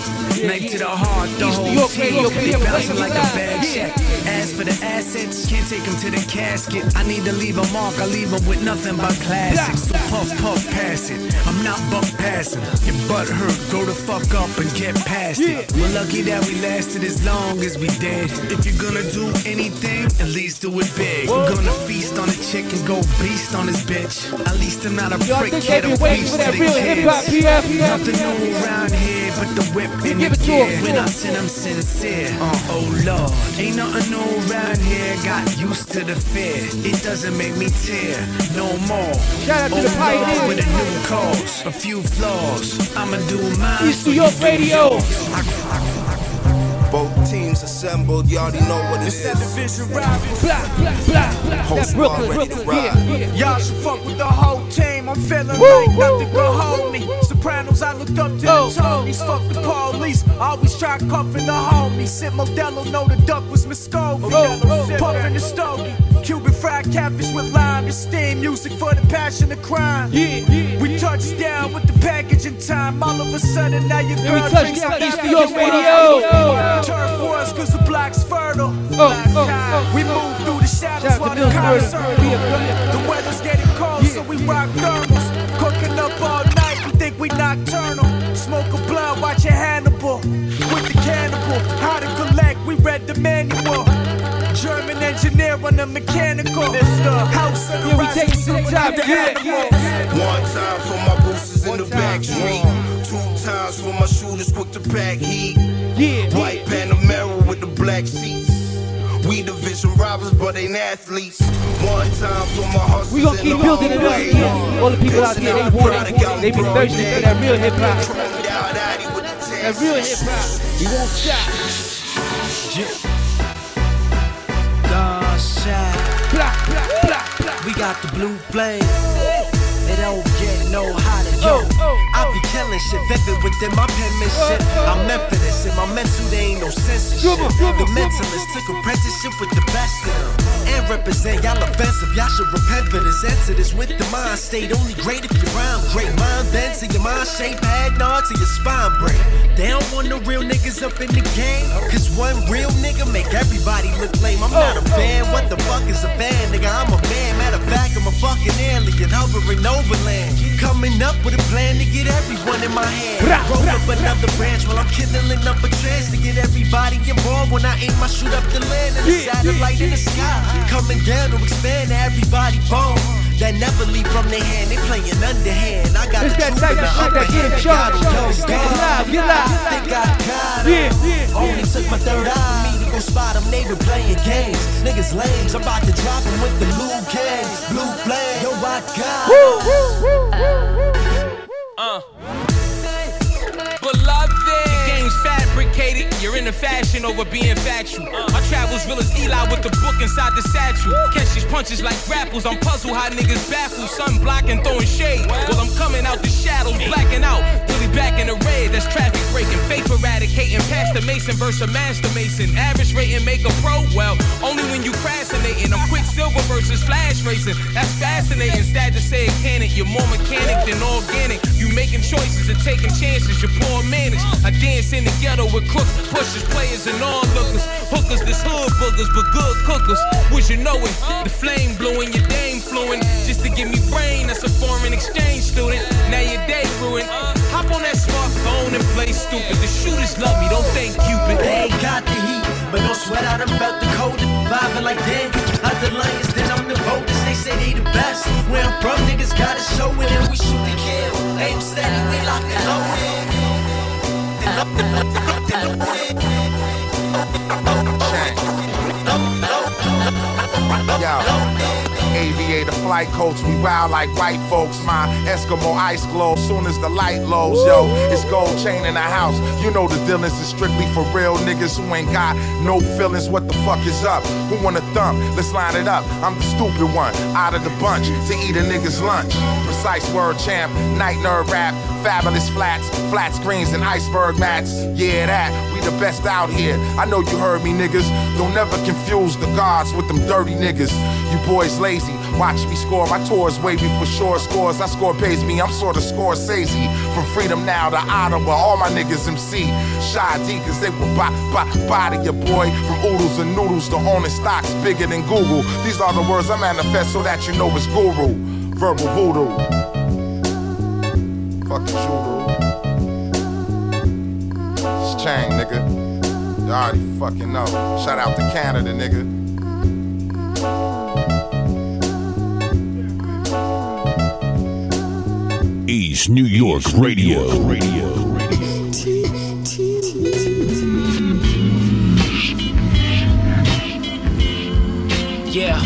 Knife to the heart, the whole team. They bouncing like a bad check. As for the assets, can't take them to the casket. I need to leave a mark, I leave them with nothing but classics. So puff, puff, pass it. I'm not buck passing. Your butt hurt, go the fuck up and get past it. We're lucky that we lasted as long as we did. If you're gonna do anything, at least do it big. I'm gonna feast on a chick and go beast on this bitch. At least I'm not a Yo, I prick think they be waiting for that real kids. hip-hop, PF. Nothing new around here but the whip Give the gear. When. I sin, I'm sincere. Uh, oh Lord, ain't nothing new around here. Got used to the fear. It doesn't make me tear no more. Shout out to oh the pioneers. With a new cause, a few flaws. I'ma do mine. East New York Radio. Both teams assembled, you already know what it is. That division rival. Black, black, black, black. Host That Brooklyn, ready to Brooklyn, yeah, yeah. Y'all should fuck with the whole team. I'm feeling Woo, like nothing hold me. Sopranos, I looked up to Oh, the Tonys. Fuck the police. Always try cuffing the homies. Sit Modelo, know the duck was Muscovy. Oh, Puffing the stogie. Cuban fried catfish with lime and steam. Music for the passion of crime. Yeah, yeah, We touched down with the package in time. All of a sudden, now your Yeah, we touched down the East York Radio. Turf wars cause the block's fertile. Oh, oh, oh. We move through the shadows while the Mills cars Murder. circle. Be. The weather's getting cold, so we rock thermals. Think we nocturnal. Smoke a blunt, watch your Hannibal. With the cannibal, how to collect, we read the manual. German engineer on the mechanical. House of the Yeah, we rising take it to the sun top, with yeah. One time for my boosters in the back street. Two times for my shooters quick to pack heat. Yeah, White Panamera with the black seats. We division robbers, but ain't athletes. One time for my hustlers We gonna keep building it up. hallway. Yeah. All the people out there, they want it. They be thirsty for that real hip hop. Chromed out Addy That real hip hop. We won't stop. God shine. Black, black, black, black. We got the blue flame. It don't get no hotter, yo. I be killing shit, vivid within my penmanship. I'm Memphis, in my mental, there ain't no censorship. The mentalist took apprenticeship with the best of them. And represent y'all offensive, y'all should repent for this. Answer this with the mind state, only great if you rhyme great. Mind bend to your mind shape, head nod to your spine break. They don't want no real niggas up in the game. Cause one real nigga make everybody look lame. I'm not a fan, what the fuck is a fan, nigga? I'm a man, matter of fact, I'm a fucking alien hovering overland. Coming up with a plan to get everyone in my hand. Roll up another branch while I'm kindling up a chance to get everybody involved. When I aim, I shoot up the land and the satellite in the sky. Coming down to expand to everybody bone. That never leave from their hand, they playing underhand. I got It's the that truth type of shit that get hand. him They charged. got 'em, Get live, get live. Think I got. Yeah, yeah. Only took my third eye me to go spot them. They been playing games. Niggas lames. I'm about to drop them with the blue gang. Blue flame. Yo, I got 'em. Uh. Beloved. The game's fabricated. You're into fashion over being factual. My travels real as Eli with the book inside the satchel. Catch these punches like grapples. I'm puzzled how niggas baffle. Sun blocking, throwing shade. While I'm coming out the shadows, blacking out. Back in the red. That's traffic breaking. Faith eradicating. Past the Mason versus Master Mason. Average rating make a pro. Well, only when you crasinating. I'm Quicksilver versus Flash racing. That's fascinating. Sad to say it can't. You're more mechanic than organic. You making choices and taking chances. You're poor managed. I dance in the ghetto with crooks, pushers, players, and onlookers. Hookers, this hood boogers, but good cookers. Would you know it? The flame blowing, your dame fluent. Just to give me brain, that's a foreign exchange student. Now your day ruined. Hop on that smartphone and play stupid. The shooters love me, don't think Cupid. They ain't got the heat, but no sweat. I done felt the cold. Vibing like damn, out the lions, then I'm the boldest. They say they the best. Where I'm from, niggas gotta show it, and we shoot to kill. Aim steady, we lock and loaded. Yo. Aviator flight coach, we wild like white folks. My Eskimo ice glow, soon as the light lows, yo. It's gold chain in the house. You know the dealings is strictly for real niggas who ain't got no feelings. What the fuck is up? Who wanna thump? Let's line it up. I'm the stupid one out of the bunch to eat a nigga's lunch. Precise word champ, night nerd rap, fabulous flats, flat screens and iceberg mats. Yeah, that we the best out here. I know you heard me, niggas. Don't never confuse the gods with them dirty niggas. You boys lazy. Watch me score. My tours way for sure scores. I score pays me. I'm sorta Scorsese. From freedom now to Ottawa, all my niggas MC. Shy D, cause they will buy, buy, body your boy. From oodles and noodles to owning stocks bigger than Google. These are the words I manifest so that you know it's guru. Verbal voodoo. Fucking voodoo. It's Chang, nigga. You already fucking know. Shout out to Canada, nigga. East New York Radio. Yeah.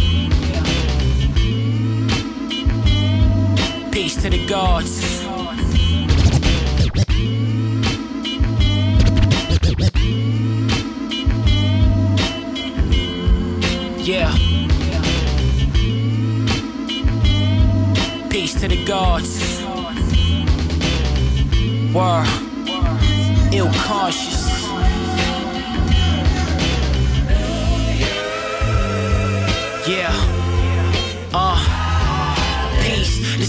Peace to the gods. Yeah. Peace to the gods. Word. Ill.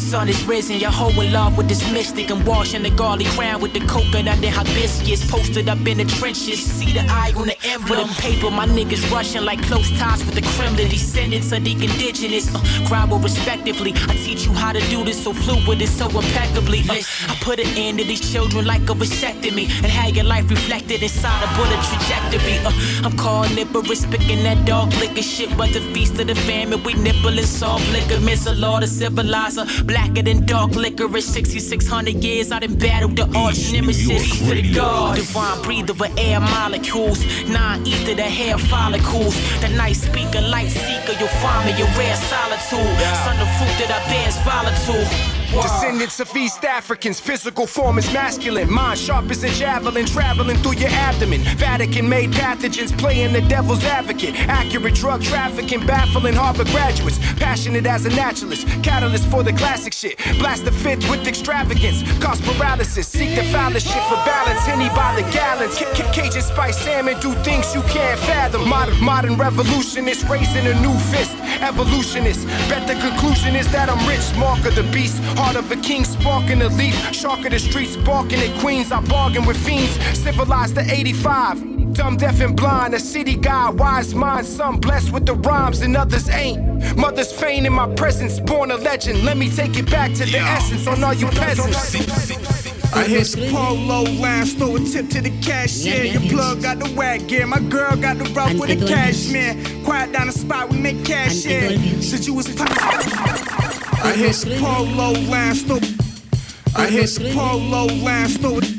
Sun is risen. Your hoe in love with this mystic. I'm washing the garlic crown with the coconut and hibiscus. Posted up in the trenches. See the eye on the emblem. The paper, my niggas rushing like close ties with the Kremlin. Descendants of the indigenous. Uh, grovel respectively. I teach you how to do this so fluid and so impeccably. Uh, I put an end to these children like a vasectomy. And have your life reflected inside a bullet trajectory. Uh, I'm carnivorous, picking that dog liquor shit. But the feast of the famine, we nibble and soft liquor. Miss a law, the civilizer. Blacker than dark licorice. 6600 years, I done battled the arch nemesis. The God, divine breather of air molecules. Non ether, the hair follicles. The night speaker, light seeker, you'll find me in rare solitude. Son of fruit that I bear is volatile. Descendants of East Africans, physical form is masculine. Mind sharp as a javelin, traveling through your abdomen. Vatican made pathogens, playing the devil's advocate. Accurate drug trafficking, baffling Harvard graduates. Passionate as a naturalist, catalyst for the classic shit. Blast the fifth with extravagance, cause paralysis. Seek the foulest shit for balance, Henny by the gallons. C- Cajun spice salmon, do things you can't fathom. Modern, modern revolutionist, raising a new fist. Evolutionist, bet the conclusion is that I'm rich. Mark of the beast, heart of a king, sparking the leaf. Shark of the streets, barking at queens. I bargain with fiends, civilized to 85. Dumb, deaf, and blind, a city guy, wise mind. Some blessed with the rhymes, and others ain't. Mothers faint in my presence, born a legend. Let me take it back to the essence on all you peasants. I hit the polo lounge, throw a tip to the cashier. Your plug got the wag gear, my girl got the rough with the cashmere. Quiet down the spot, we make cash here. Since you was pop- I hit polo throw. I hit polo a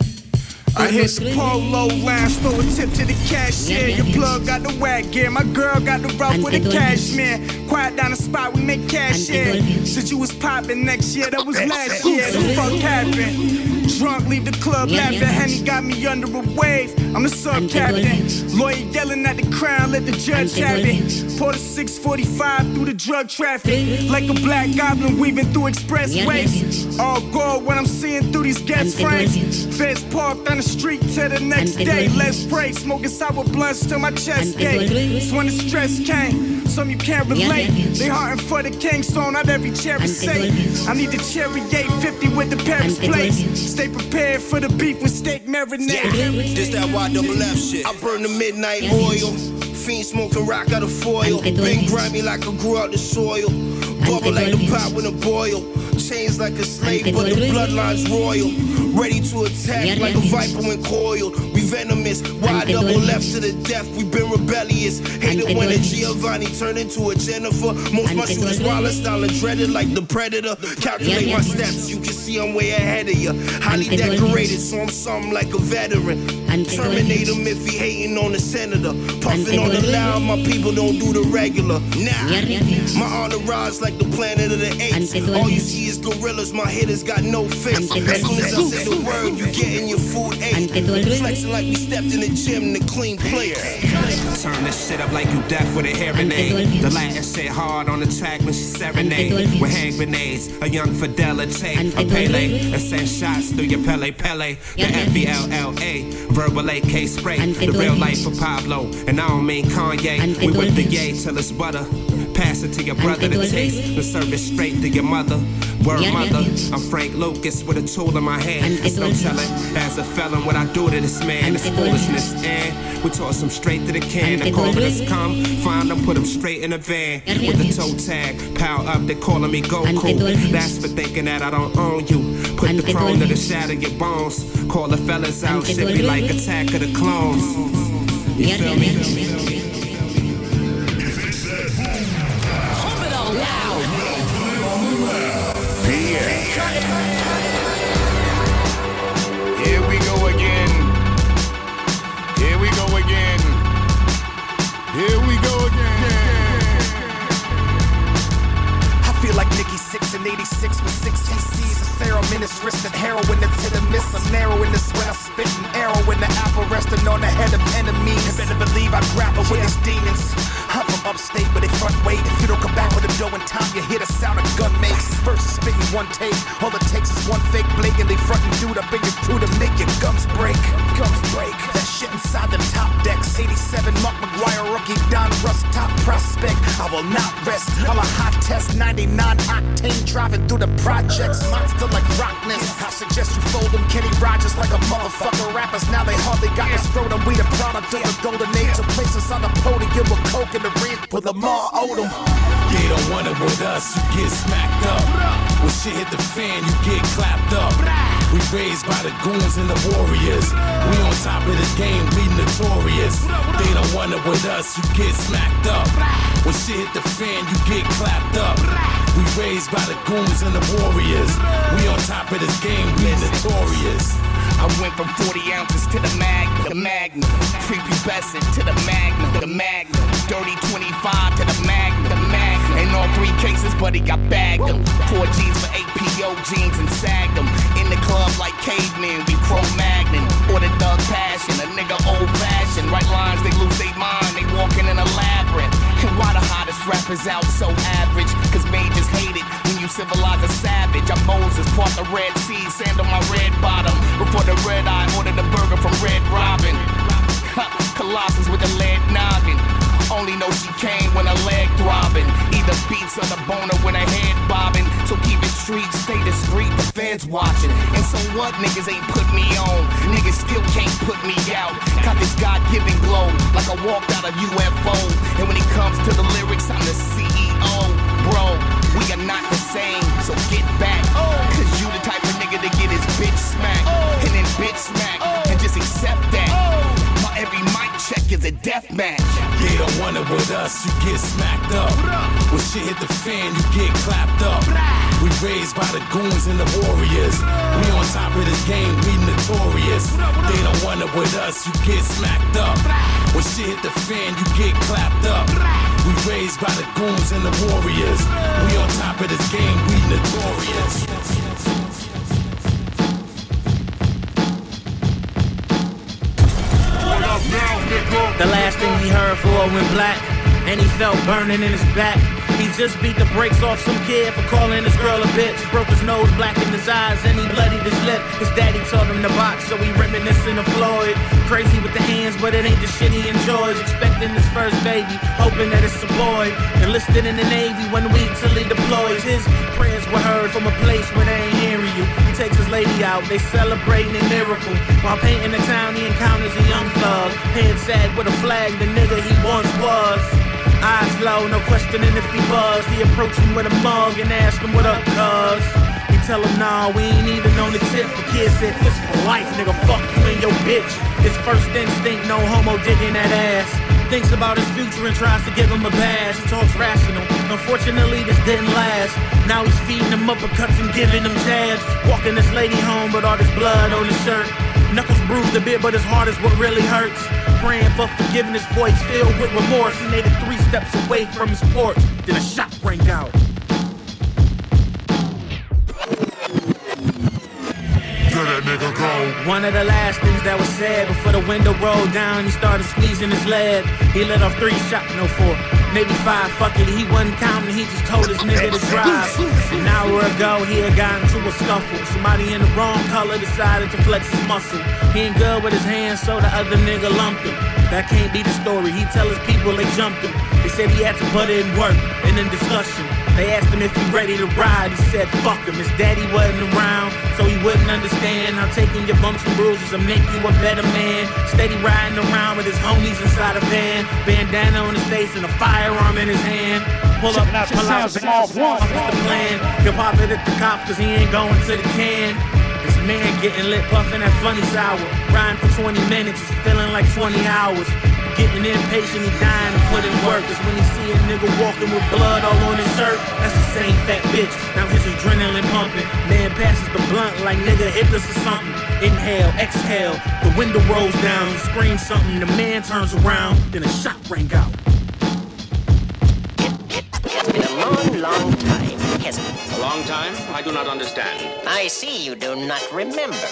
I hit the polo lounge, throw a tip to the cashier. Your plug got the wag gear, my girl got the rough with the cashmere. Quiet down the spot, we make cash here. Since you was popping next year, that was last year. The fuck happened? Drunk, leave the club laughing. Henny got me under a wave. I'm the sub captain. Lawyer yelling at the crown, let the judge have it. Pour the 645 through the drug traffic. Like a black goblin weaving through expressways. All gold when I'm seeing through these gas frames. Feds parked on the street till the next day. Let's pray. Smoking sour blunts till my chest ache. It's when the stress came. Some you can't relate. They hunting for the Kingstone out every cherry safe. I need the cherry 850 with the Paris plates. Stay prepared for the beef with steak marinade. This that Y double F shit. I burn the midnight oil. Fiend smoking rock out of foil. Been grimy like I grew out the soil. Bubble like the pot when it boil. Chains like a slave, but the bloodline's royal. Ready to attack like a viper when coiled. We venomous. Y double left to the death. We been rebellious. Hate it when a Giovanni turned into a Jennifer. Most my shooters wild style and dreaded like the predator. Calculate my steps. You can see I'm way ahead of you. Highly decorated, so I'm something like a veteran. Terminate him if he hating on the senator. Puffing on the loud, my people don't do the regular. Nah, my entourage like the planet of the apes. All you see is gorillas, my hitters got no face. As soon as I say the word, you (laughs) getting your food ate. Flexing like we stepped in the gym to clean plates. Turn this shit up like you deaf with a hearing aid. The Latin shit hard on the track when she serenade. With hand grenades, a young fidelity, a Pele, and send shots through your Pele Pele. The F-E-L-L-A, verbal AK spray. The real life of Pablo, and I don't mean Kanye. We whip the yay till it's butter. Uh, pass it to your brother to taste. The service straight to your mother. Word Yeah, mother, yeah. I'm Frank Lucas with a tool in my hand. It's no telling as a felon what I do to this man. It's foolishness, and we toss him straight to the can. The callers come, find them, put them straight in a van with the toe tag. Power up, they calling me Goku. That's for thinking that I don't own you. Put the chrome to the shatter your bones. Call the fellas out, shit be like Attack of the Clones. You 86 with 6 CCs of serum in his wrist and heroin that's hit and miss. I'm narrowing this when I spit an arrow in the apple resting on the head of enemies. You better believe I grapple with these demons. I'm from upstate, but they front weight. If you don't come back with a dough in time, you hear the sound of gun makes. Versus spitting one take. All it takes is one fake blade and they frontin' dude up in your crew to make your gums break. Gums break. Shit inside them top decks. 87 Mark McGwire, rookie Don Russ, top prospect. I will not rest. I'm a hot test 99 octane driving through the projects. Monster like rockness. I suggest you fold them Kenny Rogers like a motherfucker. Rappers now they hardly got the scrotum. We the product of a golden age. A place us on the podium with coke in the ring with Lamar Odom. They don't want it with us, you get smacked up. When shit hit the fan, you get clapped up. We raised by the goons and the warriors. We on top of this game, we notorious. They don't want it with us, you get smacked up. When shit hit the fan, you get clapped up. We raised by the goons and the warriors. We on top of this game, we notorious. I went from 40 ounces to the mag, the Magnum. Prepubescent to the Magnum, the Magnum. Dirty 25 to the Magnum, the all three cases, but he got bagged them. Four G's for APO jeans and sagged them. In the club like cavemen, we pro magnon. Or the Thug Passion, a nigga old fashioned. Right lines, they lose their mind, they walking in a labyrinth. And why the hottest rappers out so average? Cause majors hate it when you civilize a savage. I'm Moses, part the Red Sea, sand on my red bottom. Before the red eye, ordered a burger from Red Robin. (laughs) Colossus with a lead noggin. Only know she came when her leg throbbing. Either beats or the boner when her head bobbing. So keep it street, stay discreet, the feds watching. And so what? Niggas ain't put me on. Niggas still can't put me out. Got this God given glow, like I walked out of UFO. And when it comes to the lyrics, I'm the CEO. Bro, we are not the same, so get back. Cause you the type of nigga to get his bitch smacked. And then bitch smack. And just accept that. My every mic check is a death match. Don't want it with us, you get smacked up. When shit hit the fan, you get clapped up. We raised by the goons and the warriors. We on top of this game, we notorious. They don't want it with us, you get smacked up. When shit hit the fan, you get clapped up. We raised by the goons and the warriors. We on top of this game, we notorious. The last thing he heard for went black, and he felt burning in his back. Just beat the brakes off some kid for calling his girl a bitch. Broke his nose, blackened his eyes, and he bloodied his lip. His daddy told him to box, so he reminiscing of Floyd. Crazy with the hands, but it ain't the shit he enjoys. Expecting his first baby, hoping that it's a boy. Enlisted in the Navy one week till he deploys. His prayers were heard from a place where they ain't hearing you. He takes his lady out, they celebrating a miracle. While painting the town, he encounters a young thug. Head sag with a flag, the nigga he once was. Eyes low, no questioning if he buzzed. He approach him with a mug and ask him what up, cuz. He tell him, nah, we ain't even on the tip. The kid said, this for life, nigga, fuck you and your bitch. His first instinct, no homo digging that ass. Thinks about his future and tries to give him a pass. He talks rational. Unfortunately, this didn't last. Now he's feeding him uppercuts and giving him jabs. Walking this lady home with all this blood on his shirt. Knuckles bruised a bit, but his heart is what really hurts. Praying for forgiveness, voice filled with remorse. He made it three steps away from his porch. Then a shot rang out. Let that nigga go. One of the last things that was said before the window rolled down, he started squeezing his lead. He let off three shots, no four, maybe five. Fuck it, he wasn't counting, he just told his nigga to drive. An hour ago, he had gotten into a scuffle. Somebody in the wrong color decided to flex his muscle. He ain't good with his hands, so the other nigga lumped him. That can't be the story. He tell his people they jumped him. They said he had to put in work and in discussion. They asked him if he ready to ride. He said fuck him. His daddy wasn't around, so he wouldn't understand I'm taking your bumps and bruises will make you a better man. Steady riding around with his homies inside a van, bandana on his face and a firearm in his hand. Pull up, pull out, small one. What's the plan? He'll pop it at the cops cause he ain't going to the can. This man getting lit, puffing that funny sour. Riding for 20 minutes, feeling like 20 hours. Getting impatient, he dying to put in work. Cause when he see a nigga walking with blood all on his shirt, that's the same fat bitch. Now his adrenaline pumping. Man passes the blunt like nigga hit this or something. Inhale, exhale, the window rolls down. He screams something, the man turns around, then a shot rang out. It's been a long, long time, hasn't it? A long time? I do not understand. I see you do not remember.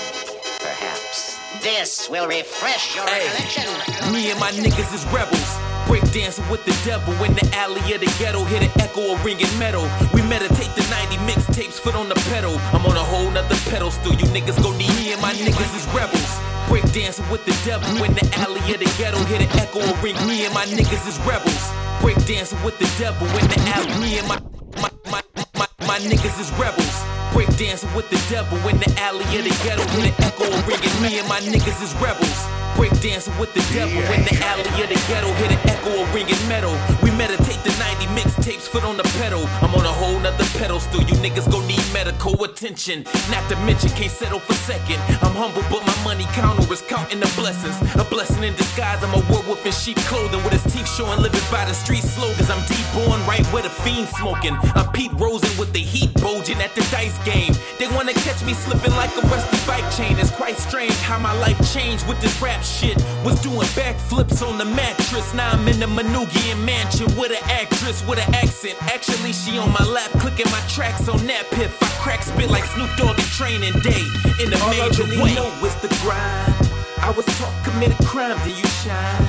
Perhaps this will refresh your recollection. Me and my niggas is rebels. Break dancing with the devil in the alley of the ghetto. Hit an echo of ringing metal. We meditate the 90 mixtapes, foot on the pedal. I'm on a whole nother pedal still. You niggas go need me and my niggas is rebels. Break dancing with the devil in the alley of the ghetto. Hit an echo of ring. Me and my niggas is rebels. Break dancing with the devil in the alley. Me and my my my my, niggas is rebels. Breakdancing with the devil in the alley of the ghetto. Hit an echo ringing. Me and my niggas is rebels. Break dancing with the devil in the alley of the ghetto. Hit an echo of ringing metal. We meditate the 90 mixtapes, foot on the pedal. I'm on a whole nother pedal still. You niggas gon' need medical attention. Not to mention, can't settle for second. I'm humble, but my money counter is counting the blessings. A blessing in disguise. I'm a werewolf in sheep clothing with his teeth showing, living by the street slogans. I'm deep born right where the fiend smoking. I'm Pete Rosen with the heat bulging at the dice game. They wanna catch me slipping like a rusty bike chain. It's quite strange how my life changed with this rap shit. Was doing backflips on the mattress. Now I'm in the Manoogian mansion with an actress with an accent. Actually, she on my lap clicking my tracks on that piff. I crack spit like Snoop Dogg in training day. In a All I major really way. know is the grind. I was taught committed crime, then you shine.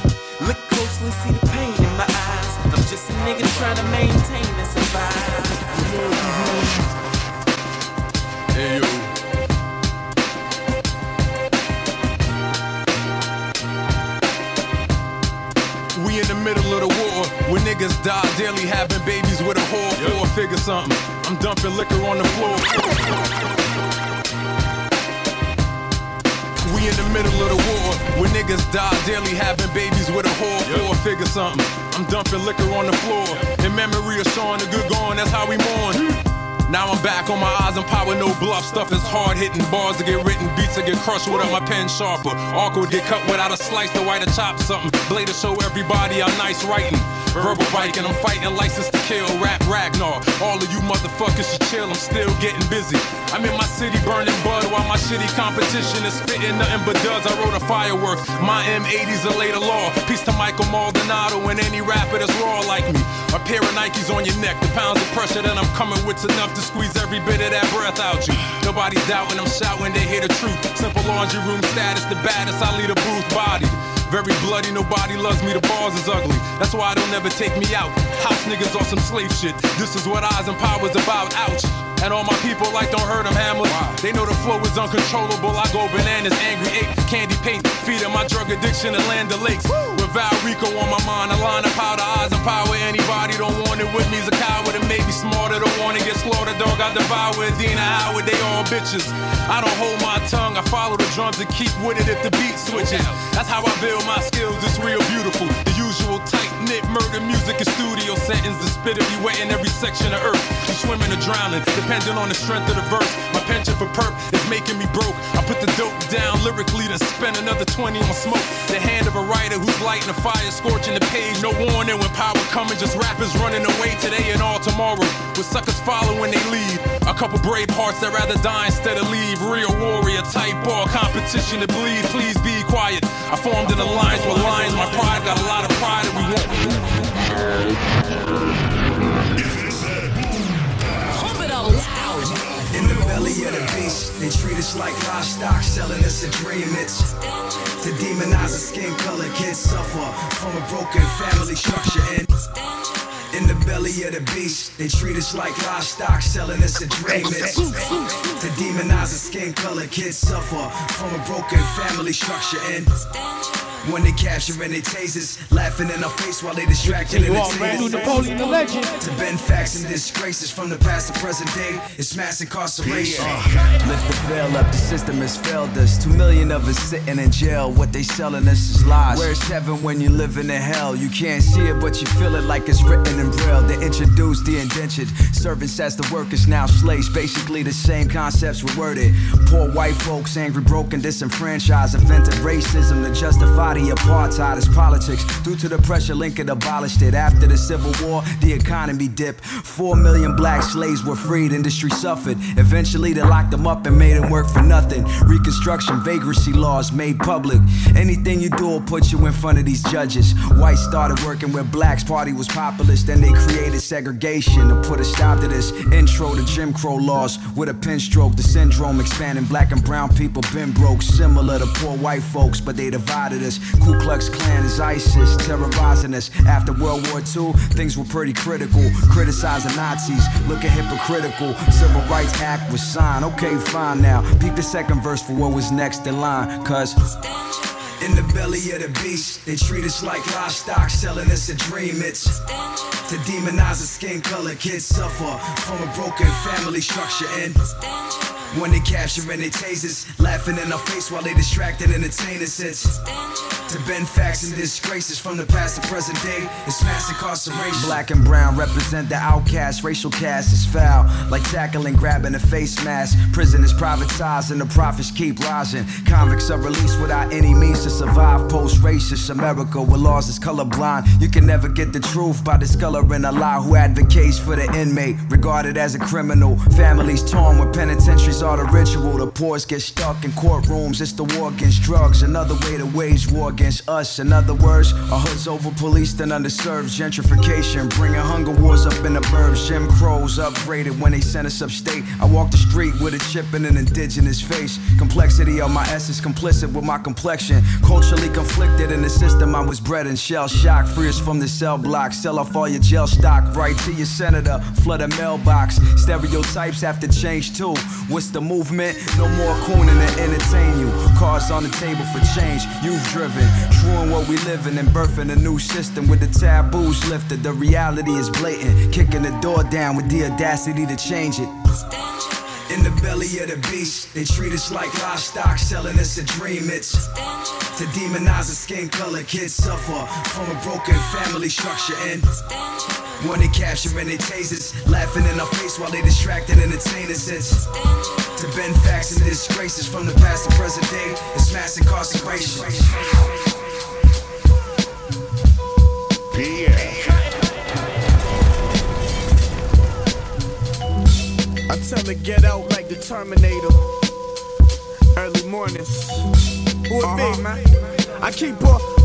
Look closely, see the pain in my eyes. I'm just a nigga trying to maintain and survive. Hey yo. Middle of the war where niggas die daily having babies with a whore for a figure something. I'm dumping liquor on the floor. We in the middle of the war where niggas die daily having babies with a whore for a figure something. I'm dumping liquor on the floor in memory of Sean the good gone. That's how we mourn. Now I'm back on my eyes and power, no bluff. Stuff is hard hitting. Bars to get written, beats to get crushed without my pen sharper. Awkward get cut without a slice, the white to chop something. Blade to show everybody I'm nice writing. Verbal Viking, I'm fighting license to kill. Rap Ragnar. All of you motherfuckers should chill, I'm still getting busy. I'm in my city burning bud while my shitty competition is spitting nothing but duds. I wrote a firework. My M80's a later law. Peace to Michael Maldonado and any rapper that's raw like me. A pair of Nikes on your neck, the pounds of pressure that I'm coming with's enough to squeeze every bit of that breath out you. Nobody's doubting, I'm shouting, they hear the truth. Simple laundry room status, the baddest, I lead a booth body. Very bloody, nobody loves me, the bars is ugly. That's why I don't ever take me out. House niggas on some slave shit. This is what eyes and power's about, ouch. And all my people like don't hurt them hammer. They know the flow is uncontrollable. I go bananas, angry ape, candy paint, feeding my drug addiction and land the lakes. With Val Rico on my mind, a line of powder, eyes and power. Anybody don't want it with me's a coward and maybe smarter. Don't wanna get slaughtered, dog. I devour. Dina Howard, they all bitches. I don't hold my tongue. I follow the drums and keep with it if the beat switches. Oh, That's how I build my skills. It's real beautiful. The knit murder music and studio settings. The spit will be wet in every section of earth. You swimming or drowning, depending on the strength of the verse. My penchant for perp is making me broke. I put the dope down lyrically, to spend another 20 on smoke. The hand of a writer who's lighting a fire, scorching the page. No warning when power coming, just rappers running away today and all tomorrow. With suckers following they lead. A couple brave hearts that rather die instead of leave. Real warrior type ball, competition to bleed. Please be quiet. I formed an alliance with lions. My pride got a lot of pride and we want. Pump it all loud. In the belly of the beast, they treat us like livestock, selling us a dream. It's to demonize a skin color, kids suffer from a broken family structure. And in the belly of the beast, they treat us like livestock, selling us a dream. It's to demonize a skin color, kids suffer from a broken family structure. And when they capture and they tasers, laughing in our face while they distracted You and already knew Napoleon the legend. To bend facts and disgraces from the past to present day, it's mass incarceration. Uh-huh. Lift the veil up, the system has failed us. Two million of us sitting in jail. What they selling us is lies. Where's heaven when you living in the hell? You can't see it, but you feel it like it's written in braille. They introduced the indentured servants as the workers, now slaves. Basically, the same concepts were worded. Poor white folks, angry, broken, disenfranchised, invented racism to justify the apartheid is politics. Due to the pressure, Lincoln abolished it. After the Civil War, the economy dipped. Four million black slaves were freed, industry suffered. Eventually, they locked them up and made them work for nothing. Reconstruction, vagrancy laws made public. Anything you do will put you in front of these judges. Whites started working with blacks, party was populist, then they created segregation to put a stop to this. Intro to Jim Crow laws with a pen stroke. The syndrome expanding, black and brown people been broke, similar to poor white folks, but they divided us. Ku Klux Klan is ISIS, terrorizing us. After World War II, things were pretty critical. Criticizing Nazis, looking hypocritical. Civil Rights Act was signed. Okay, fine now. Peep the second verse for what was next in line, cause. In the belly of the beast, they treat us like livestock, selling us a dream. It's to demonize a skin color, kids suffer from a broken family structure. And when they capture and they tasers, laughing in our face while they distract and entertain us. It's to bend facts and disgraces from the past to present day. It's mass incarceration. Black and brown represent the outcast. Racial caste is foul, like tackling, grabbing a face mask. Prison is privatized and the profits keep rising. Convicts are released without any means to survive. Post-racist America where laws is colorblind. You can never get the truth by discoloring a lie. Who advocates for the inmate, regarded as a criminal? Families torn with penitentiaries are the ritual. The poor get stuck in courtrooms. It's the war against drugs. Another way to wage war against us. In other words, our hoods over policed and underserved. Gentrification, bringing hunger wars up in the burbs. Jim Crows upgraded when they sent us upstate. I walk the street with a chip in an indigenous face. Complexity of my essence, complicit with my complexion. Culturally conflicted in the system I was bred in. Shell shock, free us from the cell block. Sell off all your jail stock, right to your senator. Flood a mailbox. Stereotypes have to change too. What's the movement? No more cooning to entertain you. Cars on the table for change. You've driven. True in what we live in and birthing a new system with the taboos lifted. The reality is blatant. Kicking the door down with the audacity to change it. In the belly of the beast, they treat us like livestock, selling us a dream. It's to demonize a skin color, kids suffer from a broken family structure. And when they capture and they tasers, laughing in our face while they distract and entertain us. It's to bend facts and disgraces from the past to present day. It's mass incarceration. I tell her get out like the Terminator. Early mornings. Who it be, uh-huh. man? I keep a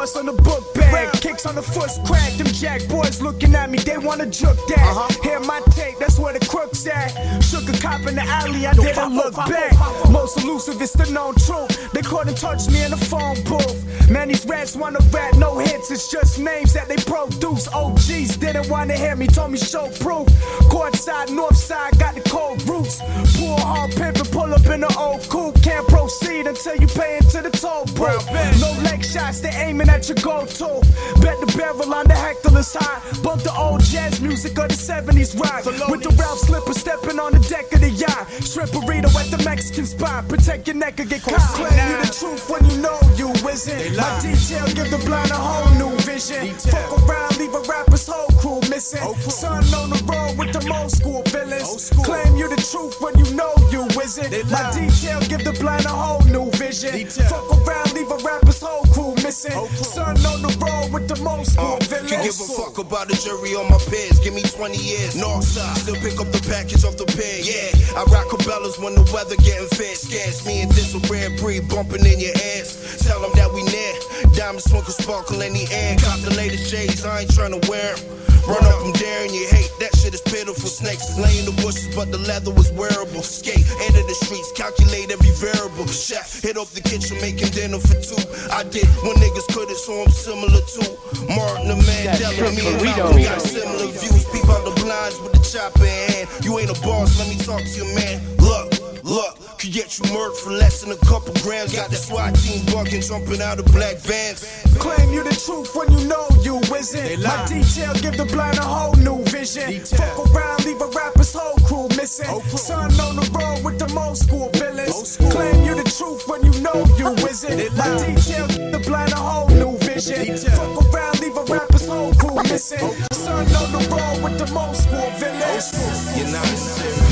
on the book bag, kicks on the foot's crack. Them jack boys looking at me, they wanna juke that. Hear my tape, that's where the crooks at. Shook a cop in the alley, I didn't look back. Most elusive, it's the known truth. They couldn't touch me in the phone booth. Man, these rats wanna rap, no hits, it's just names that they produce. OGs didn't wanna hear me, told me show proof. Courtside, north side, got the cold roots. Poor hard and pull up in the old coupe. Can't proceed until you pay into the toll booth. No leg shots, they aiming at your go-to. Bet the barrel on the heckler's high. Bump the old jazz music of the 70s rock. With the Ralph slipper stepping on the deck of the yacht. Shrimp burrito at the Mexican spot. Protect your neck or get caught. Claim you the truth when you know you isn't. My detail give the blind a whole new vision. Fuck around, leave a rapper's whole crew missing. missing. Son on the road with the old school villains. Claim you the truth when you know you isn't. My detail give the blind a whole new vision. Fuck around, leave a rapper's whole crew missing. Son on the road with the most school uh, villains. Can give a fuck about the jury on my peers. Give me 20 years. Northside, still pick up the package off the peg. Yeah, I rock cabellas when the weather getting fit. Scans me and this a rare breed bumping in your ass. Tell them that we near. Diamonds smoking sparkle in the air. Cop the latest shades, I ain't trying to wear wear 'em. Run up from there and you hate that shit is pitiful. Snakes lay in the bushes, but the leather was wearable. Skate, enter the streets, calculate every variable. Chef, hit up the kitchen, making dinner for two. I did when niggas couldn't, so I'm similar to Martin the man Mandela. Me and Malcolm got similar views. Peep out the blinds with the chopper in hand. You ain't a boss, let me talk to your man. Look, look. Could get you murked for less than a couple grams. Got the SWAT team bucking, jumping out of black vans. Claim you the truth when you know you isn't. My detail give the blind a whole new vision. Fuck around, leave a rapper's whole crew missing. Son on the road with the most school villains. Claim you the truth when you know you isn't. My detail give the blind a whole new vision. Fuck around, leave a rapper's whole crew missing. Son on the road with the most school villains. You're not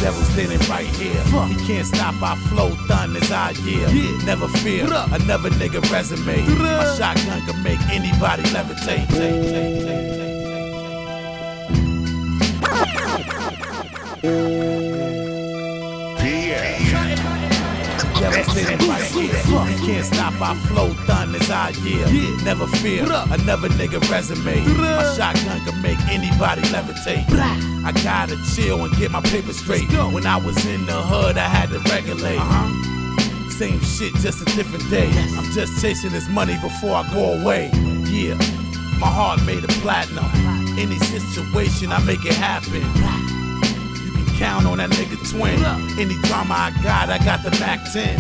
Devil standing right here. He can't stop our flow, done as I yeah. Never fear another nigga resume. My shotgun can make anybody levitate. Right here. He can't stop our flow, as I yeah. Never fear another nigga resume. My shotgun can make anybody levitate. I gotta chill and get my paper straight. When I was in the hood, I had to regulate. Same shit, just a different day. I'm just chasing this money before I go away. Yeah, my heart made of platinum. Any situation, I make it happen. Count on that nigga twin. Any drama I got, I got the Mac 10.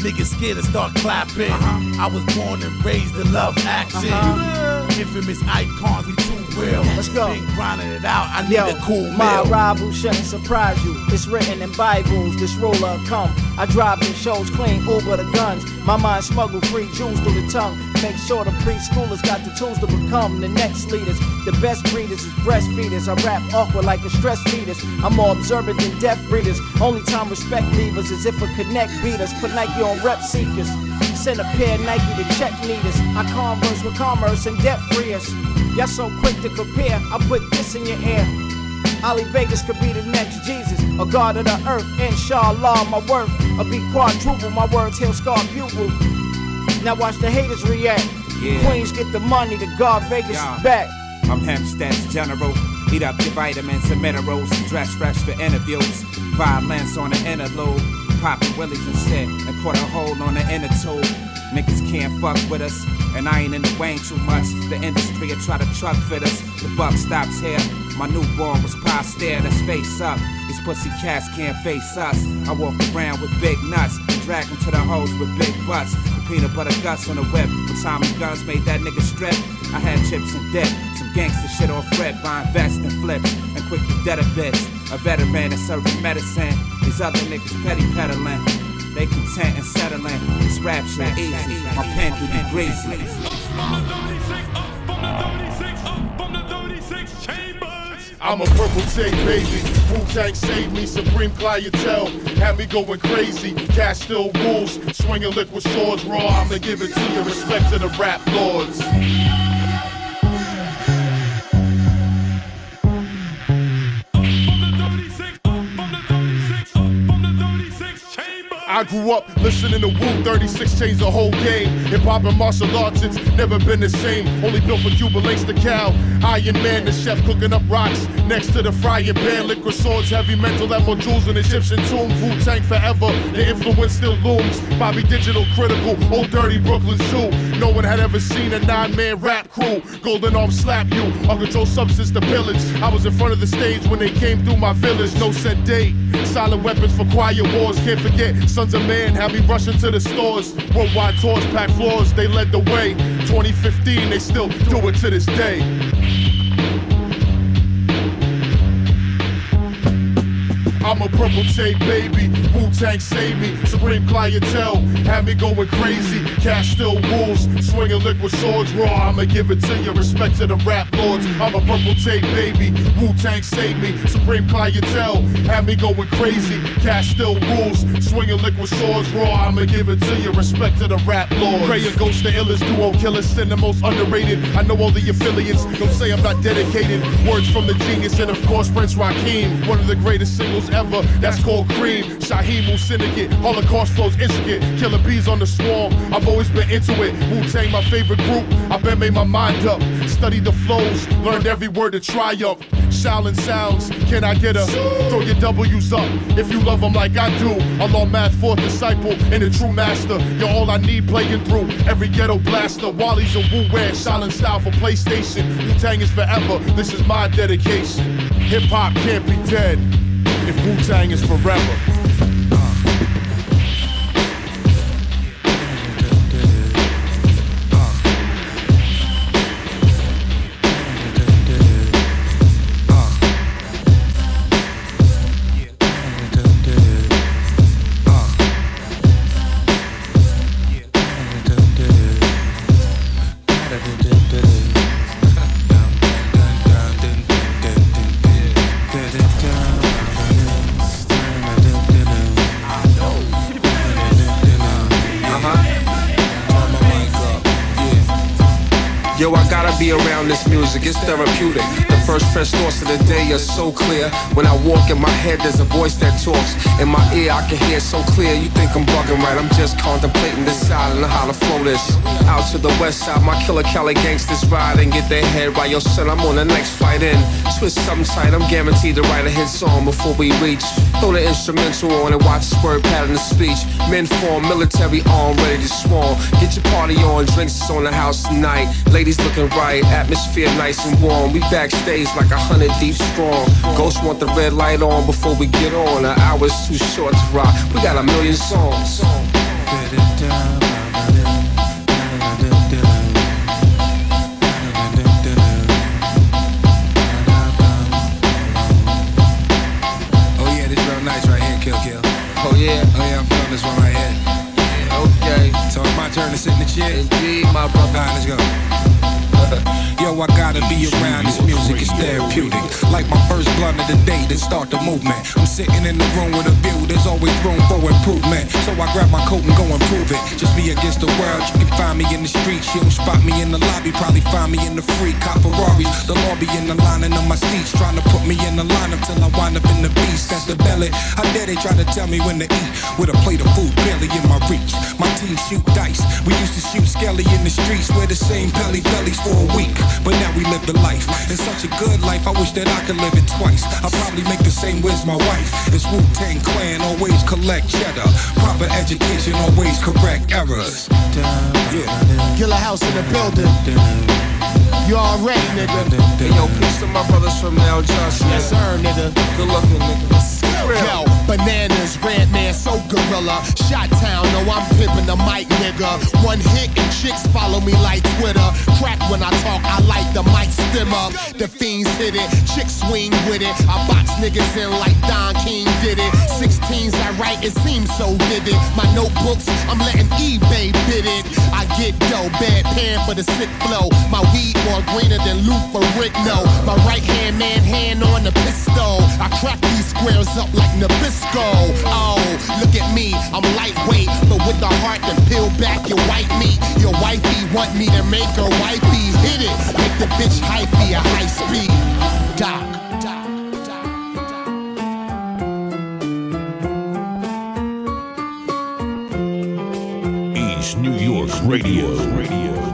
Niggas scared to start clapping. Uh-huh. I was born and raised to love action. Uh-huh. Infamous icons, we too real. Let's go. Been grinding it out, I need Yo, a cool my meal. arrival shouldn't surprise you. It's written in Bibles, this ruler come. I drive in shows clean, Uber the guns. My mind smuggle free jewels through the tongue. Make sure the preschoolers got the tools to become the next leaders. The best breeders is breastfeeders. I rap awkward like a stress fetus. I'm more observant than deaf readers. Only time respect leavers is if a connect beat us. Put Nike on rep seekers. Send a pair of Nike to check leaders. I converse with commerce and debt free us. Y'all so quick to compare. I put this in your ear. Ali Vegas could be the next Jesus, a god of the earth. Inshallah, my worth. A be quadruple, my words he'll scar pupil. Now watch the haters react. Yeah. Queens get the money, the god Vegas Yeah. is back. I'm Hempstead's general. Eat up your vitamins and minerals. Dress fresh for interviews. Violence on the interlude. Popping willies and shit. Caught a hole on the inner tube. Niggas can't fuck with us. And I ain't in the way too much. The industry will try to truck fit us. The buck stops here. My newborn was past there, that's face up. These pussy cats can't face us. I walk around with big nuts, drag them to the hoes with big butts. The peanut butter guts on the whip. When Tommy Guns made that nigga strip, I had chips and dip. Some gangster shit off red, buying vests and flips. And quick to dead a. A veteran that's serving medicine. These other niggas petty peddling. They content and settling. This rap shit easy. My pen be greasy. I'm a purple tape baby. Wu Tang saved me, supreme clientele. Had me going crazy. Cash still rules. Swinging liquid swords raw. I'ma give it to you. Respect to the rap lords. I grew up listening to Wu 36 changed the whole game. Hip hop and martial arts, it's never been the same. Only built for Cuban Linx the cow. Iron Man, the chef cooking up rocks. Next to the frying pan, liquid swords, heavy metal, that more jewels in Egyptian tomb. Wu Tang forever, the influence still looms. Bobby Digital critical, old dirty Brooklyn Zoo. No one had ever seen a nine man rap crew. Golden Arm slap you, uncontrolled substance to pillage. I was in front of the stage when they came through my village, no set date. Silent weapons for quiet wars, can't forget. Sons of Man had me rushing to the stores. Worldwide tours, packed floors, they led the way. 2015, they still do it to this day. I'm a purple tape baby. Wu Tang save me. Supreme clientele Have me going crazy. Cash still rules. Swinging liquid swords raw. I'ma give it to you. Respect to the rap lords. I'm a purple tape baby. Wu Tang save me. Supreme clientele Have me going crazy. Cash still rules. Swinging liquid swords raw. I'ma give it to you. Respect to the rap lords. Pray a ghost, the illest duo killers. Send the most underrated. I know all the affiliates. Don't say I'm not dedicated. Words from the genius and of course Prince Rakeem. One of the greatest singles ever. That's called Cream. Shaheem Syndicate. Holocaust flows intricate. Killer bees on the swarm. I've always been into it. Wu Tang, my favorite group. I've been made my mind up. Studied the flows. Learned every word to triumph. Shaolin sounds. Can I get a throw your W's up? If you love them like I do. Allah math fourth disciple and a true master. You're all I need playing through every ghetto blaster. Wally's a Wu wear. Shaolin style for PlayStation. Wu Tang is forever. This is my dedication. Hip hop can't be dead if Wu Tang is forever. Music, it's therapeutic. The first fresh thoughts of the day are so clear. When I walk in my head, there's a voice that talks. In my ear, I can hear it so clear. You think I'm bugging right? I'm just contemplating this side and how to flow this. Out to the west side, my killer Cali gangsters ride and get their head right. Yo, son, I'm on the next flight in. Twist something tight, I'm guaranteed to write a hit song before we reach. Throw the instrumental on and watch the word pattern of speech. Men form, military arm, ready to swarm. Get your party on, drinks on the house tonight. Ladies looking right, atmosphere nice and warm. We backstage like a hundred deep strong. Ghosts want the red light on before we get on. An hour's too short to rock. We got a million songs. My brother. Let's go. Yo, I gotta be around therapeutic. Like my first blunt of the day to start the movement. I'm sitting in the room with a view, there's always room for improvement. So I grab my coat and go and prove it. Just me against the world, you can find me in the streets. You don't spot me in the lobby, probably find me in the free cop Ferraris. The lobby in the lining of my seats, trying to put me in the lineup till I wind up in the beast. That's the belly. How dare they try to tell me when to eat? With a plate of food barely in my reach. My team shoot dice. We used to shoot skelly in the streets, wear the same belly bellies for a week. But now we live the life. It's such a good life, I wish that I could live it twice. I'll probably make the same with my wife. It's Wu Tang Clan, always collect cheddar. Proper education, always correct errors. Yeah. Killer house in the building. You already, nigga. Hey, yo, peace to my brothers from Now Johnson. Yes, sir, nigga. Good looking, nigga. Yo, bananas, red man, so gorilla. Shot town, no, I'm pimping the mic, nigga. One hit and chicks follow me like Twitter. Crack when I talk, I like the mic stimmer. The fiends hit it, chicks swing with it. I box niggas in like Don King did it. 16s I write, it seems so vivid. My notebooks, I'm letting eBay bid it. I get dough, bad pan for the sick flow. My weed more greener than Lou for My right hand man, hand on the pistol. I crack these squares up like Nabisco. Oh, look at me, I'm lightweight, but with the heart to peel back your white meat. Your wifey want me to make her wifey hit it. Make the bitch hyphy a high speed. Doc. New York Radio. Radio.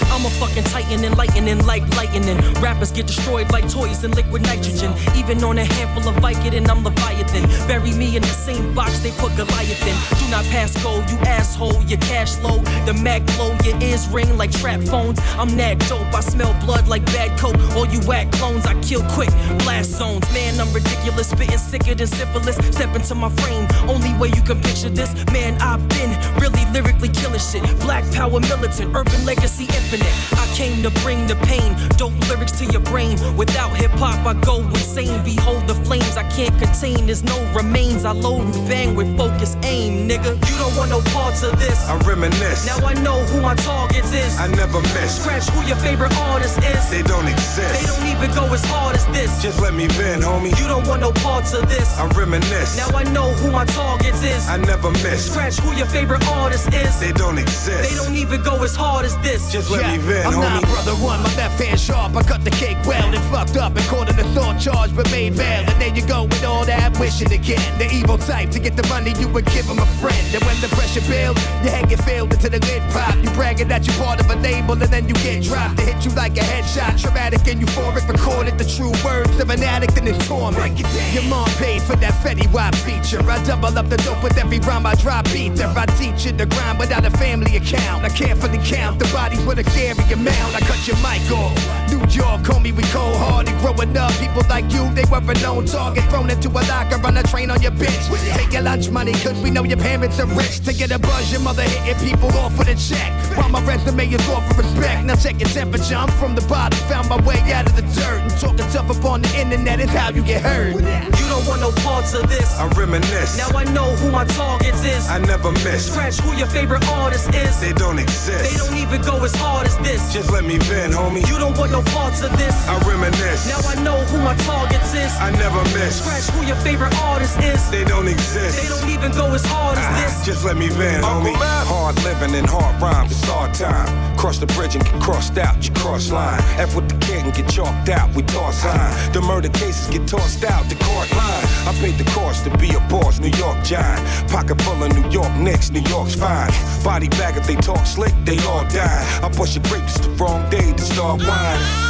The I'm a fucking titan, enlightening like lightning. Rappers get destroyed like toys in liquid nitrogen. Even on a handful of Vicodin, I'm Leviathan. Bury me in the same box they put Goliath in. Do not pass go, you asshole. Your cash low, the mag blow, your ears ring like trap phones. I'm nag dope, I smell blood like bad coke. All you whack clones, I kill quick. Blast zones, man, I'm ridiculous, spitting sicker than syphilis. Step into my frame, only way you can picture this. Man, I've been really lyrically killing shit. Black power militant, urban legacy infinite. I came to bring the pain, dope lyrics to your brain. Without hip hop, I go insane. Behold the flames I can't contain, there's no remains. I load and bang with focus aim, nigga. You don't want no parts of this. I reminisce. Now I know who my targets is. I never miss. Scratch who your favorite artist is. They don't exist. They don't even go as hard as this. Just let me vent, homie. You don't want no parts of this. I reminisce. Now I know who my targets is. I never miss. Scratch who your favorite artist is. They don't exist. They don't even go as hard as this. Just let Yeah, me I'm homie. not brother one, my left hand sharp. I cut the cake well and fucked up and caught in the thought charge, but made bail. And there you go with all that wishing again. The evil type to get the money you would give him a friend. And when the pressure builds, your head get filled into the lid pop. You bragging that you're part of a label and then you get dropped. They hit you like a headshot, traumatic and euphoric. Recorded the true words of an addict and his torment. Your mom paid for that Fetty Wap feature. I double up the dope with every rhyme I drop either. I teach you the grind without a family account. I carefully count the bodies with a scary amount. I cut your mic off. New York, homie, we cold hearted. Growing up, people like you, they were a known target. Thrown into a locker run a train on your bitch. Take your lunch money, cause we know your parents are rich. To get a buzz, your mother hitting people off with a check. While my resume is off for respect. Now check your temperature, I'm from the bottom. Found my way out of the dirt. And talking tough up on the internet is how you get heard. You don't want no parts of this. I reminisce. Now I know who my targets is. I never miss. Scratch who your favorite artist is. They don't exist. They don't even go as hard as this. Just let me vent, homie. You don't want no parts of this. I reminisce. Now I know who my targets is. I never miss. Scratch who your favorite artist is. They don't exist. They don't even go as hard as ah, this. Just let me vent, homie. Hard living and hard rhymes, it's our time. Cross the bridge and get crossed out, you cross line. F with the kid and get chalked out, we toss line. The murder cases get tossed out, the court line. I paid the cost to be a boss, New York giant. Pocket full of New York Knicks, New York's fine. Body bag if they talk slick, they all die. I push a grape, it's the wrong day to start whining.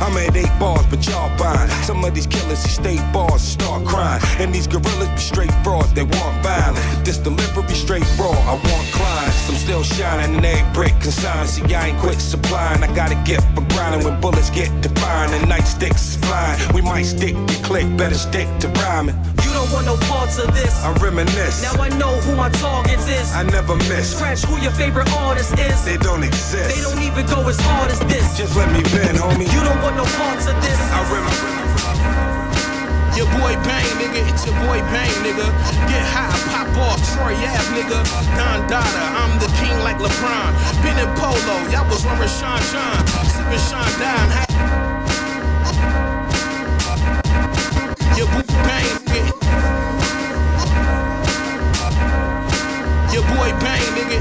I'm at eight bars, but y'all buying. Some of these killers, see state bars and start crying. And these gorillas be straight frauds, they want violence. But This delivery straight raw, I want clients. I'm still shining in every brick consignment. See, I ain't quit supplying. I got a gift for grinding when bullets get firing and nightsticks flying. We might stick to click, better stick to rhyming. You don't want no parts of this. I reminisce. Now I know who my targets is. I never miss. Scratch who your favorite artist is. They don't exist. They don't even go as hard as this. Just let me vent, homie. You don't want no parts of this. I remember. Your boy Bang, nigga, it's your boy Bang, nigga. Get high, pop off, Troy Ave, nigga. Don Dada, I'm the king like LeBron. Been in polo, y'all was wearing Sean John. Sipping Sean Don. Your boy Bang,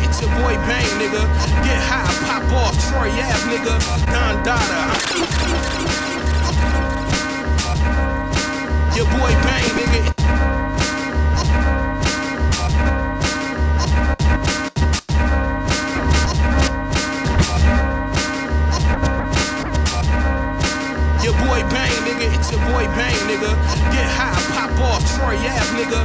It's your boy Bang, nigga. Get high, pop off, Troy Ave, nigga. Don Dada. Your boy Bang, nigga. Your boy Bang, nigga. It's your boy Bang, nigga. Get high, pop off, Troy Ave, nigga.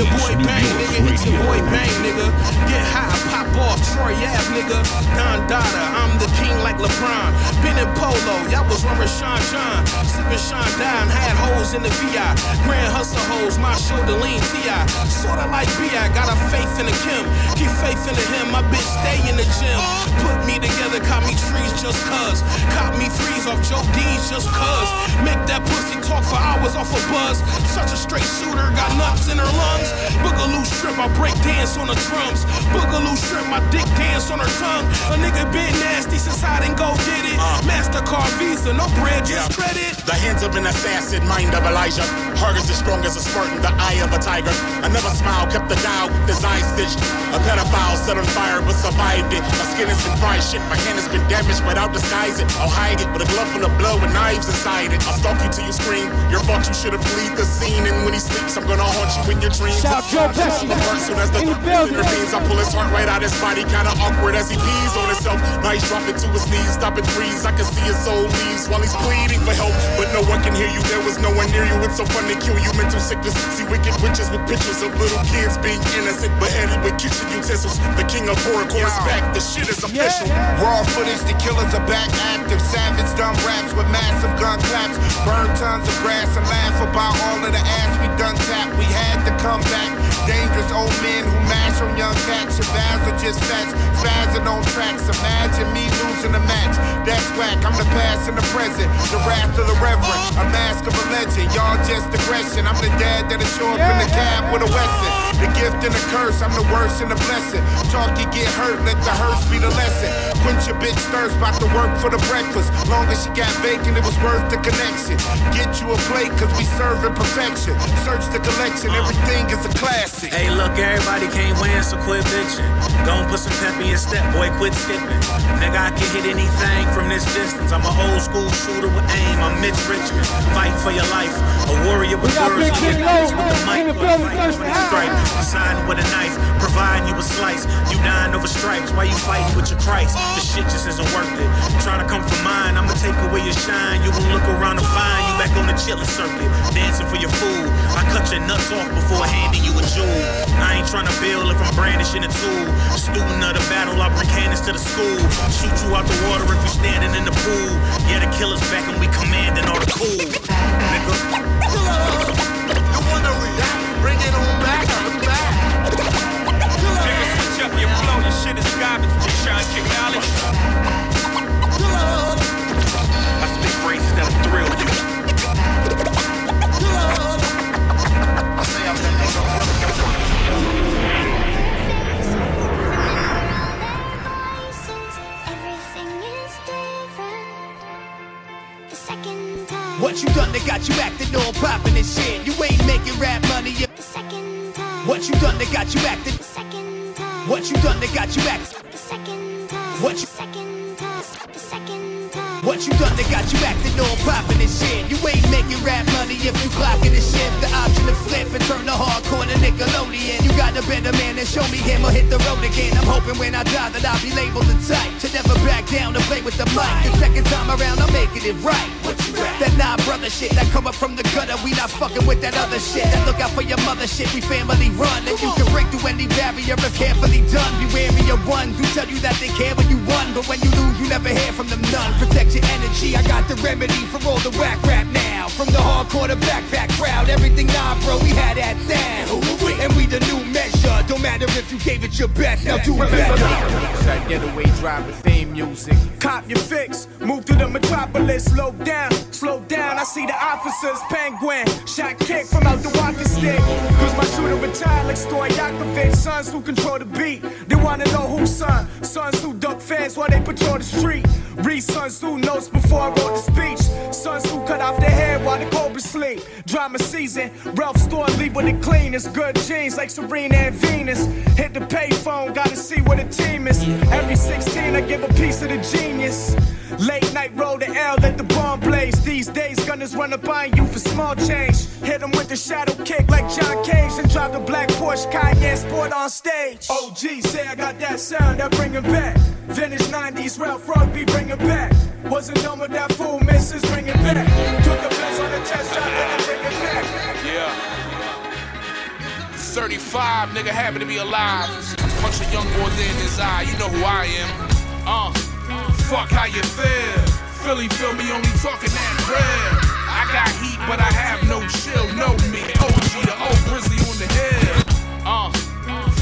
Your boy Bang, nigga. It's your boy Bang, nigga. Get high, pop off, Troy Ave, nigga. Don Dada, I'm the king like LeBron. Been in polo, y'all was wearing Sean John. Sipping Sean Don, had hoes in the VI. Grand hustle hoes, my shoulder lean TI. Sorta like B.I. Got a faith in the Kim. Keep faith in the him, my bitch stay in the gym. Put me together, caught me trees just cuz. Caught me threes off Joe D's just cuz. Make that pussy talk for hours off a buzz. Such a straight shooter, got nuts in her lungs. Boogaloo shrimp, I break dance on the drums. Boogaloo shrimp, my dick dance on her tongue. A nigga been nasty since I didn't go get it. Uh. Mastercard Visa, no bread, just credit. The hands of an assassin, mind of Elijah. Heart is as strong as a Spartan, the eye of a tiger. Another smile kept the dial with his eyes stitched. A pedophile set on fire but survived it. My skin has been fried shit, my hand has been damaged, but I'll disguise it. I'll hide it with a glove full of blood with knives inside it. I'll stalk you till you scream. Your fault, you should have fled the scene. And when he sleeps, I'm gonna haunt you in your dreams. Shout Joe Pesci. Soon as the intervenes, I pull his heart right out his body, kinda awkward as he pees on himself. Now he's dropping to his knees, stopping freeze. I can see his soul leaves while he's pleading for help, but no one can hear you. There was no one near you. It's so fun to kill you. Mental sickness. See wicked witches with pictures of little kids being innocent, beheaded with kitchen utensils. The king of horror is back. The shit is official. Raw footage, the killers are back active. Savage dumb raps with massive gun claps. Burn tons of grass and laugh about all of the ass we done tapped. We had to come back. Dangerous old men who mash on young cats. Shabazz are just fats, spazzing on tracks. Imagine me losing a match. That's whack. I'm the past and the present. The wrath of the reverend. A mask of a legend. Y'all just aggression. I'm the dad that'll show up in the cab with a Wesson. The gift and the curse. I'm the worst and the blessing. Talk you get hurt. Let the hearse be the lesson. Quench your bitch thirst. About to work for the breakfast. Long as she got bacon, it was worth the connection. Get you a plate, cause we serving perfection. Search the collection. Everything is a classic. Hey, look, everybody can't win, so quit bitching. Gon' put some pep in your step, boy, quit skipping. Nigga, I can hit anything from this distance. I'm an old school shooter with aim. I'm Mitch Richmond. Fight for your life. A warrior with words on your knees with the mic. Fight for the stripe. Deciding with a knife. Providing you a slice. You dying over stripes. Why you fighting with your Christ? The shit just isn't worth it. Trying to come for mine. I'ma take away your shine. You will look around and find you back on the chillin' circuit. Dancing for your food. I cut your nuts off before handing you a jewel. I ain't trying to build if I'm brandishing a tool. Student of the battle, I bring cannons to the school. Shoot you out the water if you're standing in the pool. Yeah, the killer's back and we commanding all the cool. Nigga. Control the beat. They wanna know who's son, sons who duck fans while they patrol the street. Read Sun Tzu notes before I wrote the speech. Sons who cut off their hair while the cobras sleep. Drama season, Ralph store leave with it clean. It's good jeans like Serena and Venus. Hit the payphone, gotta see what the team is. Every 16, I give a piece of the genius. Late night roll the L, let the bomb blaze. These days, gunners run up on you for small change. Hit them with the shadow kick like John Cage and drive the black Porsche Cayenne Sport on sound that bring 'em back. Vintage 90s Ralph Rugby bring it back. Wasn't done with that fool, missus bring it back. Took the best on the test and bring it back. Yeah. 35, nigga, happy to be alive. Bunch of young boys in his eye, you know who I am. Uh, fuck how you feel. Philly feel me only talking that real. I got heat, but I have no chill. Know me, OG, the old grizzly on the hill. Uh,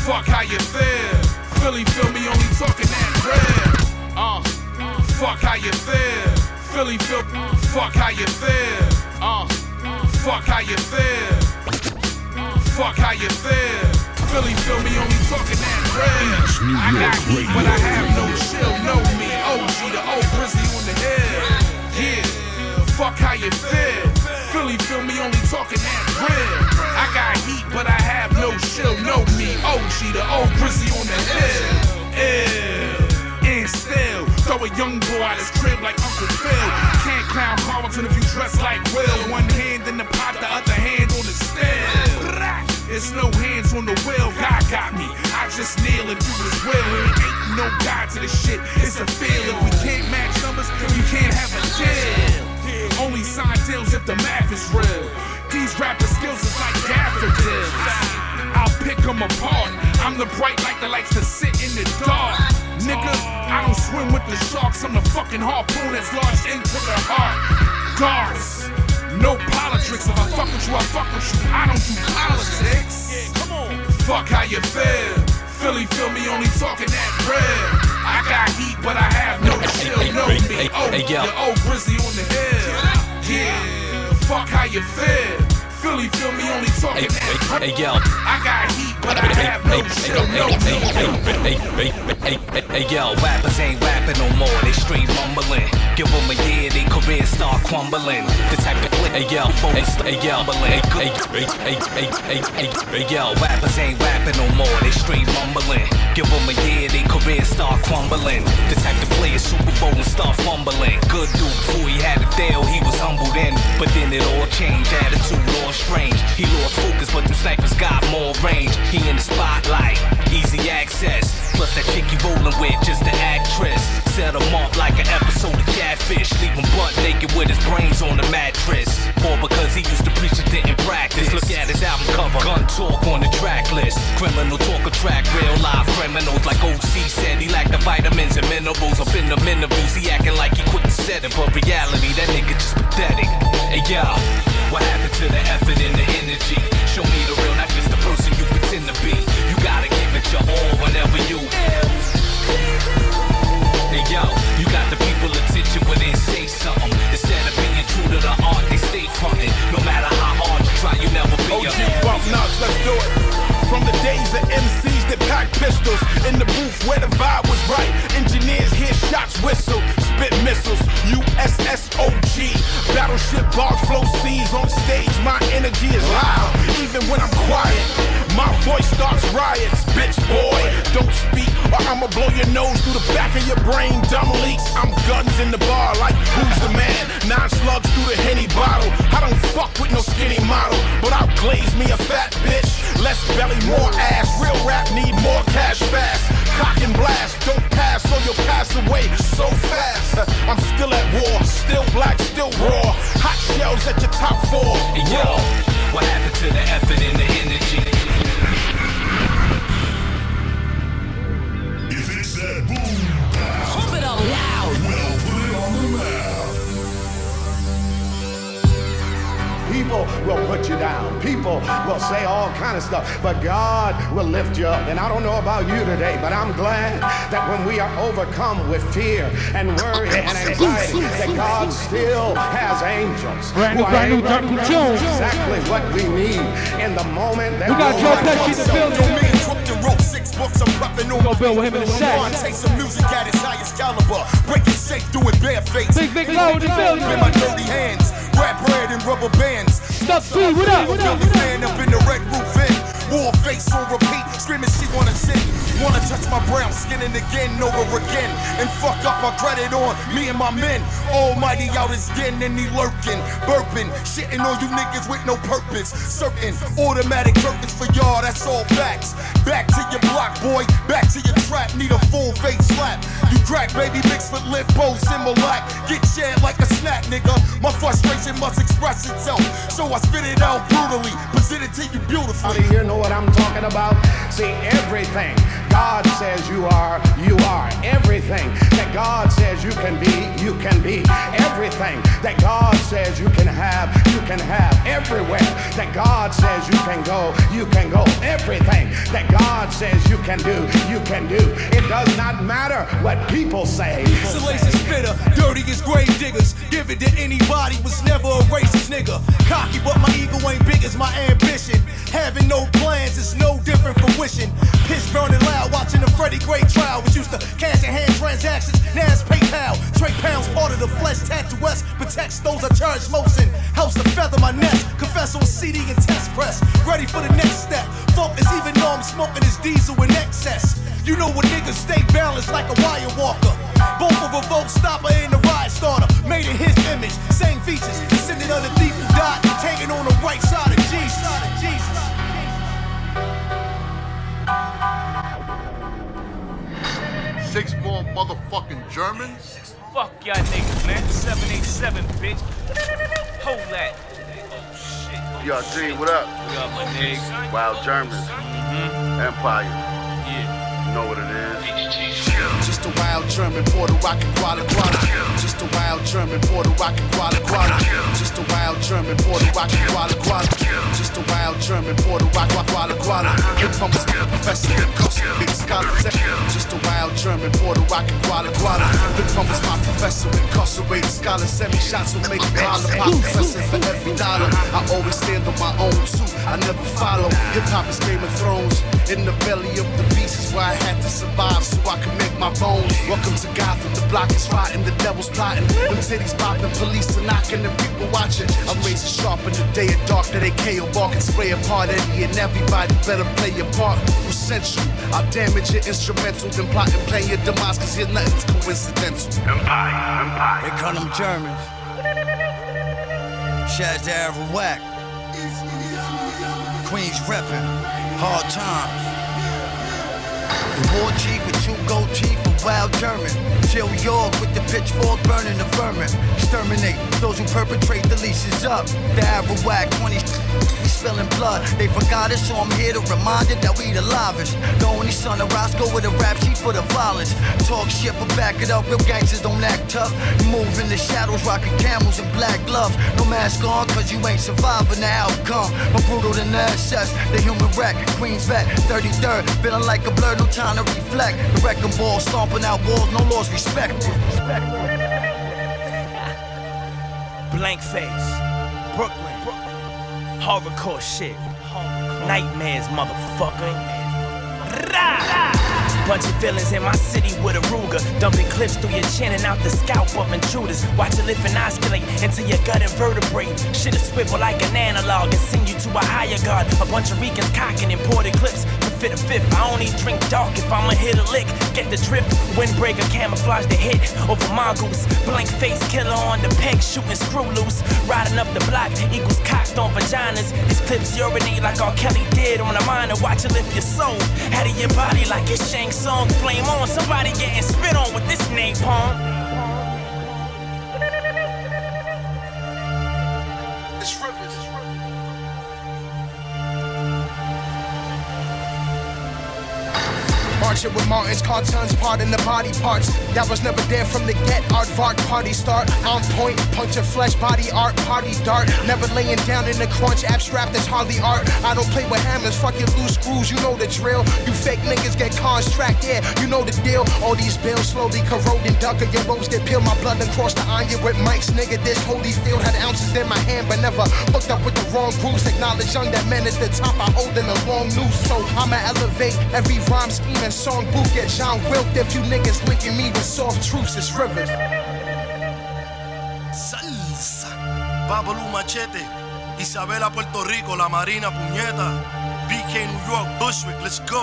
fuck how you feel. Philly feel me only talking that real. Uh, fuck how you feel. Philly feel, fuck how you feel. Uh, fuck how you feel. Fuck how you feel. Philly feel me only talking that real. I got heat, but I have no chill. Know me, OG, the old grizzly on the hill. Yeah, fuck how you feel. Philly feel me only talking that real. I got heat, but I have no chill. Know me, OG, the old grizzly on the hill. Ew, and still throw a young boy out his crib like Uncle Phil. Can't clown Carlton if you dress like Will. One hand in the pot, the other hand on the still. There's no hands on the wheel, God got me. I just kneel and do his will. Ain't no God to the shit, it's a feel. If we can't match numbers, we can't have a. Deals if the math is real. These rapper skills is like daffodils. I'll pick them apart. I'm the bright light that likes to sit in the dark. Nigga, I don't swim with the sharks. I'm the fucking harpoon that's launched into the heart. Darts. No politics. If I fuck with you, I fuck with you. I don't do politics. Come on. Fuck how you feel. Philly feel me only talking that real. I got heat, but I have no chill. Know me. Oh, the old grizzly on the hill. Yeah. Fuck how you feel. Philly feel me only talking that Hey, yo. I got heat, but I have no chill, no Hey, yo, rappers ain't rapping no more, they straight mumbling. Give them a year, they career start crumbling. The type of clip, hey, yo, phones, hey, yo, hey, hey, hey, hey, hey, hey, yo, rappers ain't rapping no more, they straight rumbling. Give them a year, they career start crumbling. The type of player Super Bowl and start fumbling. Good dude, before he had a deal, he was humble then. But then it all changed, attitude all strange. He lost focus, but the snipers got more range. He in the spotlight, easy access. Plus that chick you rolling with, just an actress. Set him up like an episode of Catfish. Leave him butt naked with his brains on the mattress. All because he used to preach and didn't practice. Look at his album cover, gun talk on the track list. Criminal talk a track, real live criminals. Like OC said, he lacked the vitamins and minerals up in the minerals. He acting like he quit the setting, but reality, that nigga just pathetic. Hey yo, what happened to the effort and the energy? Show me the your all whenever you. Hey yo, you got the people attention when they say something. Instead of being true to the art, they stay frontin'. No matter how hard you try, you never be OG bump knocks, let's do it. From the days of MCs that packed pistols in the booth where the vibe was right. Engineers hear shots whistle, spit missiles. USSOG, battleship bar flow seas on stage. My energy is loud, even when I'm quiet. My voice starts riots, bitch boy. Don't speak or I'ma blow your nose through the back of your brain. Dumb leaks. I'm guns in the bar like who's the man? Nine slugs through the henny bottle. I don't fuck with no skinny model, but I'll glaze me a fat bitch. Less belly, more ass. Real rap need more cash fast. Cock and blast, don't pass or you'll pass away so fast. (laughs) I'm still at war, still black, still raw. Hot shells at your top four. Hey yo, what happened to the effort and the energy? People will put you down. People will say all kind of stuff, but God will lift you up. And I don't know about you today, but I'm glad that when we are overcome with fear and worry and anxiety, that God still has angels Brand new, brand new, able to Dr. Jones. exactly what we need in the moment that We got Dro. Pesci in the building. Books, I'm prepping on Go Bill with him in the shack. taste of music at its highest caliber. Breaking safe, do it barefaced. Big, big in the building. In my dirty hands, bread and rubber bands. Stuff C, what up? Billy fan up in the red roof. War face on repeat, screaming she wanna sin. Wanna touch my brown skin and again, over again. And fuck up my credit on me and my men. Almighty out his den and he lurking, burping, shitting on you niggas with no purpose. Certain automatic curtains for y'all, that's all facts. Back to your block, boy, back to your trap, need a full face slap. You crack, baby, mixed with lip bows and black. Get shared like a snack, nigga. My frustration must express itself. So I spit it out brutally, present it to you beautifully. You know what I'm talking about? See, everything God says you are, you are. Everything that God says you can be, you can be. Everything that God says you can have, you can have. Everywhere that God says you can go, you can go. Everything that God says you can do, you can do. It does not matter what people say. Salacious spitter, dirty as grave diggers. Give it to anybody, was never a racist nigga. Cocky, but my ego ain't big as my ambition. Having no plans is no different from wishing. Piss burning loud, watching the Freddie Gray trial. Was used to cash in hand transactions, now it's PayPal. Trade pounds, part of the flesh, tattoo us, protects those I charge motion. Helps to feather my nest, confess on CD and test press. Ready for the next step. Focus, even though I'm smoking this diesel in excess. You know what niggas stay balanced like a wire walker. Both of revolt stopper and the ride starter. Made in his image, same features. Descended underneath the dot, hanging on the right side of Jesus. Germans? Fuck y'all niggas, man. 787, bitch. Hold that. Oh, shit. Yo, G, what up? What up, my nigga? Wild Germans. Mm-hmm. Empire. Yeah. You know what it is. Just a wild German, Puerto Rican, Guala Guala. Just a wild German, Puerto Rican, Guala Guala. Just a wild German, Puerto Rican, Guala Guala. Just a wild German, Puerto Rican, Guala Guala. Hip hop the professor, big scholar. Just a wild German, Puerto Rican, Guala Guala. Hip hop is my professor, incarcerated scholar. Send me shots will make me holler. Pop professor for every dollar. I always stand on my own too. I never follow. Hip hop is Game of Thrones. In the belly of the beast is where I had to survive so I can make my bones. Welcome to Gotham. The block is rotten, the devil's plotting. Them titties popping, police are knocking, and people watching. I'm razor sharp in the day of dark that they KO bark and spray apart Eddie and everybody better play your part. Who sent you? I'll damage your instrumental, then plot and plan your demise, cause here nothing's coincidental. Empire, Empire. Here come them Germans. Shaz Arawak. Queens reppin'. Hard times. War chief with two gold teeth and wild German. Jill York with the pitchfork burning the vermin. Exterminate those who perpetrate the leases up. The Arawak 20 we spilling blood. They forgot us, so I'm here to remind it that we the livest. The only son of Roscoe with a rap sheet for the violence. Talk shit, but back it up. Real gangsters don't act tough. Move in the shadows, rocking camels and black gloves. No mask on, cause you ain't surviving the outcome. More brutal than the SS, the human wreck. Queens vet, 33rd, feeling like a blur, no time to reflect. The wrecking ball, stomping out walls, no laws respected. Blank face. Brooklyn. Horrorcore shit. Nightmares, motherfucker. Bunch of villains in my city with a Ruger. Dumping clips through your chin and out the scalp of intruders. Watch it lift and oscillate into your gut and vertebrae. Shit'll swivel like an analog and send you to a higher guard. A bunch of Ricans cocking imported clips fit a fifth. I only drink dark if I'ma hit a lick. Get the drift. Windbreaker camouflage the hit over mongoose. Blank face killer on the peg shooting screw loose. Riding up the block equals cocked on vaginas. These clips urinate like R. Kelly did on a minor. Watch it lift your soul out of your body like it's Shang Tsung. Flame on, somebody getting spit on with this napalm. Marching with Martins, cartons, part in the body parts. That was never there from the get. Art, Vart, party start. On point, punch of flesh, body art, party dart. Never laying down in the crunch, abstract is hardly art. I don't play with hammers, fuck your loose screws, you know the drill. You fake niggas get contract, yeah, you know the deal. All these bills slowly corroding, ducking your ropes get peeled. My blood and cross the iron with mics, nigga. This holy field had ounces in my hand, but never hooked up with the wrong groups. Acknowledge young that men at the top, I hold in a long noose. So I'ma elevate every rhyme scheme and song booth. Get John Wilt if you niggas linking me with soft truths, it's rivers. Salsa. Babalu Machete. Isabela, Puerto Rico. La Marina, Puñeta. BK, New York, Bushwick. Let's go.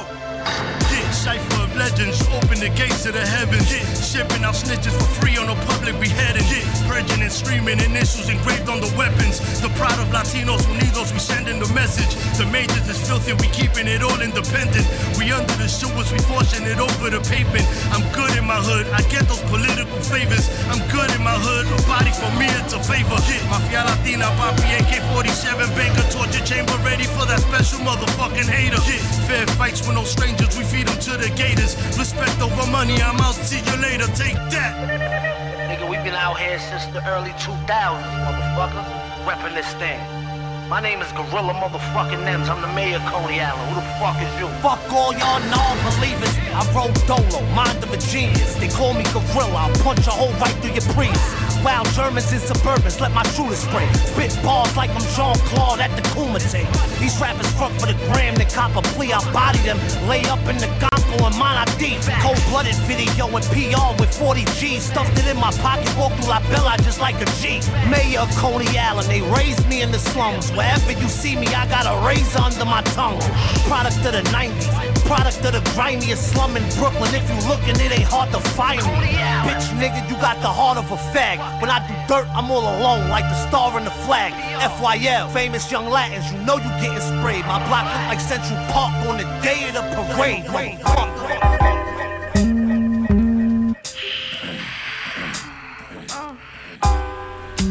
Yeah, cipher of legends, open the gates to the heavens. Yeah, shipping out snitches for free on a public beheading. Yeah, purging and streaming initials engraved on the weapons. The pride of Latinos Unidos, we sending the message. The majors is filthy, we keeping it all independent. We under the sewers, we forcing it over the pavement. I'm good in my hood, I get those political favors. I'm good in my hood, a body for me, it's a favor. Yeah, Mafia Latina, Papi, AK-47, banker, torture chamber, ready for that special motherfucking hater. Yeah, fair fights with no strangers, we feed them to the gators. Respect over money, I'm out, see you later, take that. Nigga, we've been out here since the early 2000s, motherfucker. Reppin' this thing. My name is Gorilla motherfucking Nems. I'm the mayor of Coney Island. Who the fuck is you? Fuck all y'all non-believers. I wrote dolo, mind of a genius. They call me Gorilla. I'll punch a hole right through your Prius. Wild Germans in Suburbans, let my shooter spray. Spit bars like I'm Jean-Claude at the Kumite. These rappers front for the gram, they cop a plea. I body them, lay up in the Campo and Monadi. Cold-blooded video and PR with 40 G's. Stuffed it in my pocket, walk through La Bella just like a G. Mayor of Coney Island, they raised me in the slums. Wherever you see me, I got a razor under my tongue. Product of the 90s, product of the grimiest slum in Brooklyn. If you looking, it ain't hard to find me. Bitch, nigga, you got the heart of a fag. When I do dirt, I'm all alone, like the star and the flag. FYL, famous young Latins, you know you getting sprayed. My block look like Central Park on the day of the parade.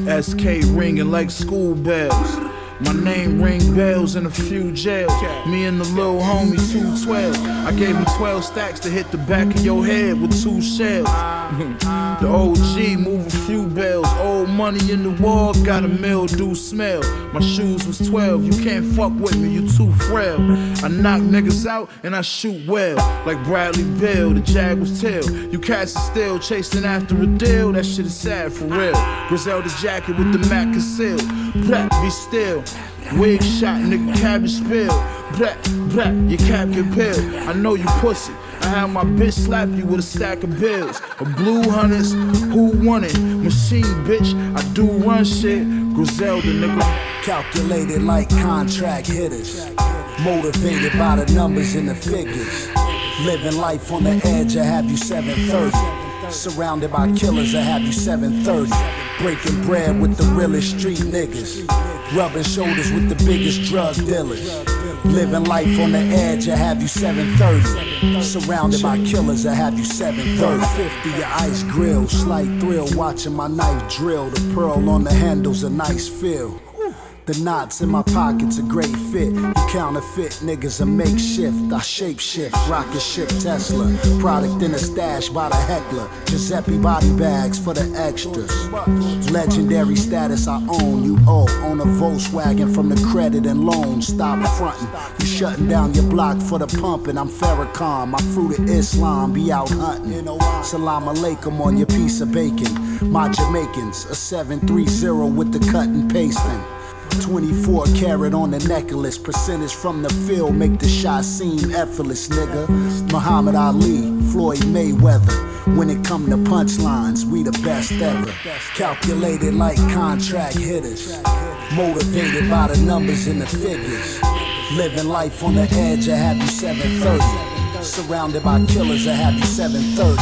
SK ringing like school bells. My name ring bells in a few jails. Me and the little homie 212. I gave him 12 stacks to hit the back of your head with two shells. (laughs) the OG move a few bells. Old money in the wall got a mildew smell. My shoes was 12. You can't fuck with me, you too frail. I knock niggas out and I shoot well. Like Bradley Beal, the Jag was tail. You cats are still chasing after a deal. That shit is sad for real. Griselda jacket with the Mac concealed. Black, be still. Wig shot, nigga, cabbage spill. Black, black, your cap get peeled. I know you pussy. I had my bitch slap you with a stack of bills. A blue hunters, who won it? Machine, bitch, I do run shit. Griselda, nigga. Calculated like contract hitters. Motivated by the numbers and the figures. Living life on the edge, I have you 730. Surrounded by killers, I have you 730. Breaking bread with the realest street niggas. Rubbing shoulders with the biggest drug dealers. Living life on the edge, I have you 730. Surrounded by killers, I have you 730. 50, your ice grill. Slight thrill watching my knife drill. The pearl on the handle's a nice feel. The knots in my pockets a great fit. You counterfeit niggas a makeshift. I shapeshift, rocket ship Tesla. Product in a stash by the heckler. Giuseppe body bags for the extras. Legendary status I own. You owe on a Volkswagen from the credit and loan. Stop fronting. You shutting down your block for the pumping. I'm Farrakhan. My fruit of Islam be out hunting. Salam alaikum on your piece of bacon. My Jamaicans a 730 with the cut and pasting. 24 carat on the necklace. Percentage from the field make the shot seem effortless, nigga. Muhammad Ali, Floyd Mayweather. When it come to punchlines, we the best ever. Calculated like contract hitters. Motivated by the numbers and the figures. Living life on the edge, I have you 730. Surrounded by killers, I have you 730.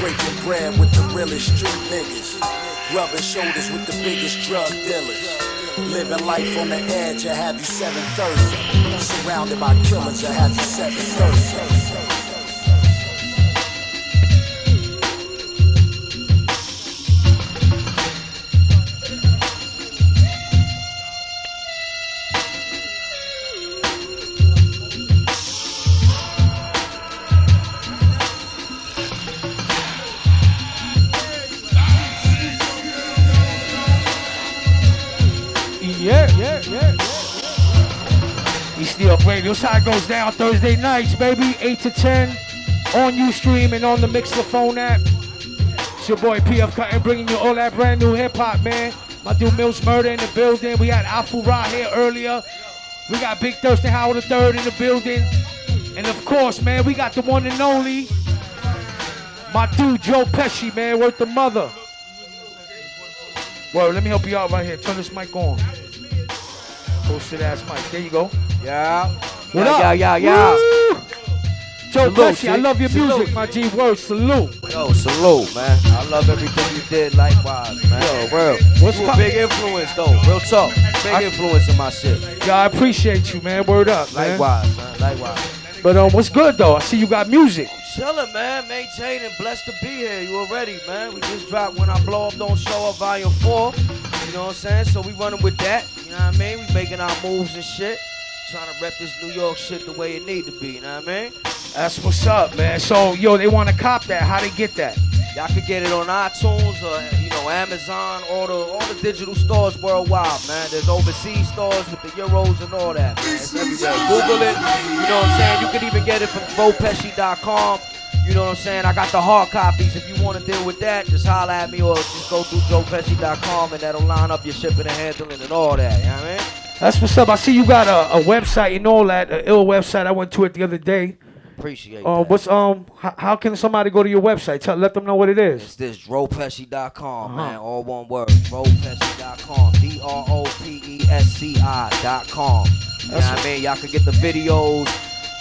Breaking bread with the realest street niggas. Rubbing shoulders with the biggest drug dealers. Living life on the edge, I have you 730. Surrounded by killers, I have you 730. How it goes down Thursday nights, baby. 8 to 10 on Ustream and on the Mixlr phone app. It's your boy PF Cuttin bringing you all that brand new hip hop, man. My dude Mills Murder in the building. We had Afu Ra here earlier. We got Big Thurston Howard III in the building. And of course, man, we got the one and only. My dude Dro Pesci, man, worth the mother. Well, let me help you out right here. Turn this mic on. Bullshit ass mic. There you go. Yeah. What yeah, up? Yeah, yeah, yeah. Woo! Joe Salute, Pesci, I love your Salute. music, my G. Word, salute. Yo, salute, man. I love everything you did likewise, man. Yo, real. What's you a big influence, though. Real talk. Big I- influence in my shit. Yeah, I appreciate you, man. Word up, man. Likewise, man. Likewise. But um, what's good though? I see you got music. Chillin', man. Maintaining. Blessed to be here. You already, man. We just dropped When I Blow Up Don't Show Up Volume 4. You know what I'm saying? So we running with that. You know what I mean? We making our moves and shit. Trying to rep this New York shit the way it need to be. You know what I mean? That's what's up, man. So yo, they want to cop that. How they get that? Y'all can get it on iTunes or you know Amazon, all the all the digital stores worldwide, man. There's overseas stores with the euros and all that. Man. It's everywhere. Google it. You know what I'm saying? You can even get it from DroPesci.com. You know what I'm saying? I got the hard copies. If you want to deal with that, just holler at me or just go through DroPesci.com and that'll line up your shipping and handling and all that. You know what I mean? That's what's up. I see you got a, a website and all that. An ill website. I went to it the other day. Appreciate Uh, what's um? How, how can somebody go to your website? Tell, let them know what it is. It's this DroPesci.com, Uh-huh. man. All one word. DroPesci.com. D R O P E S C I.com. You know what I mean? Y'all can get the videos.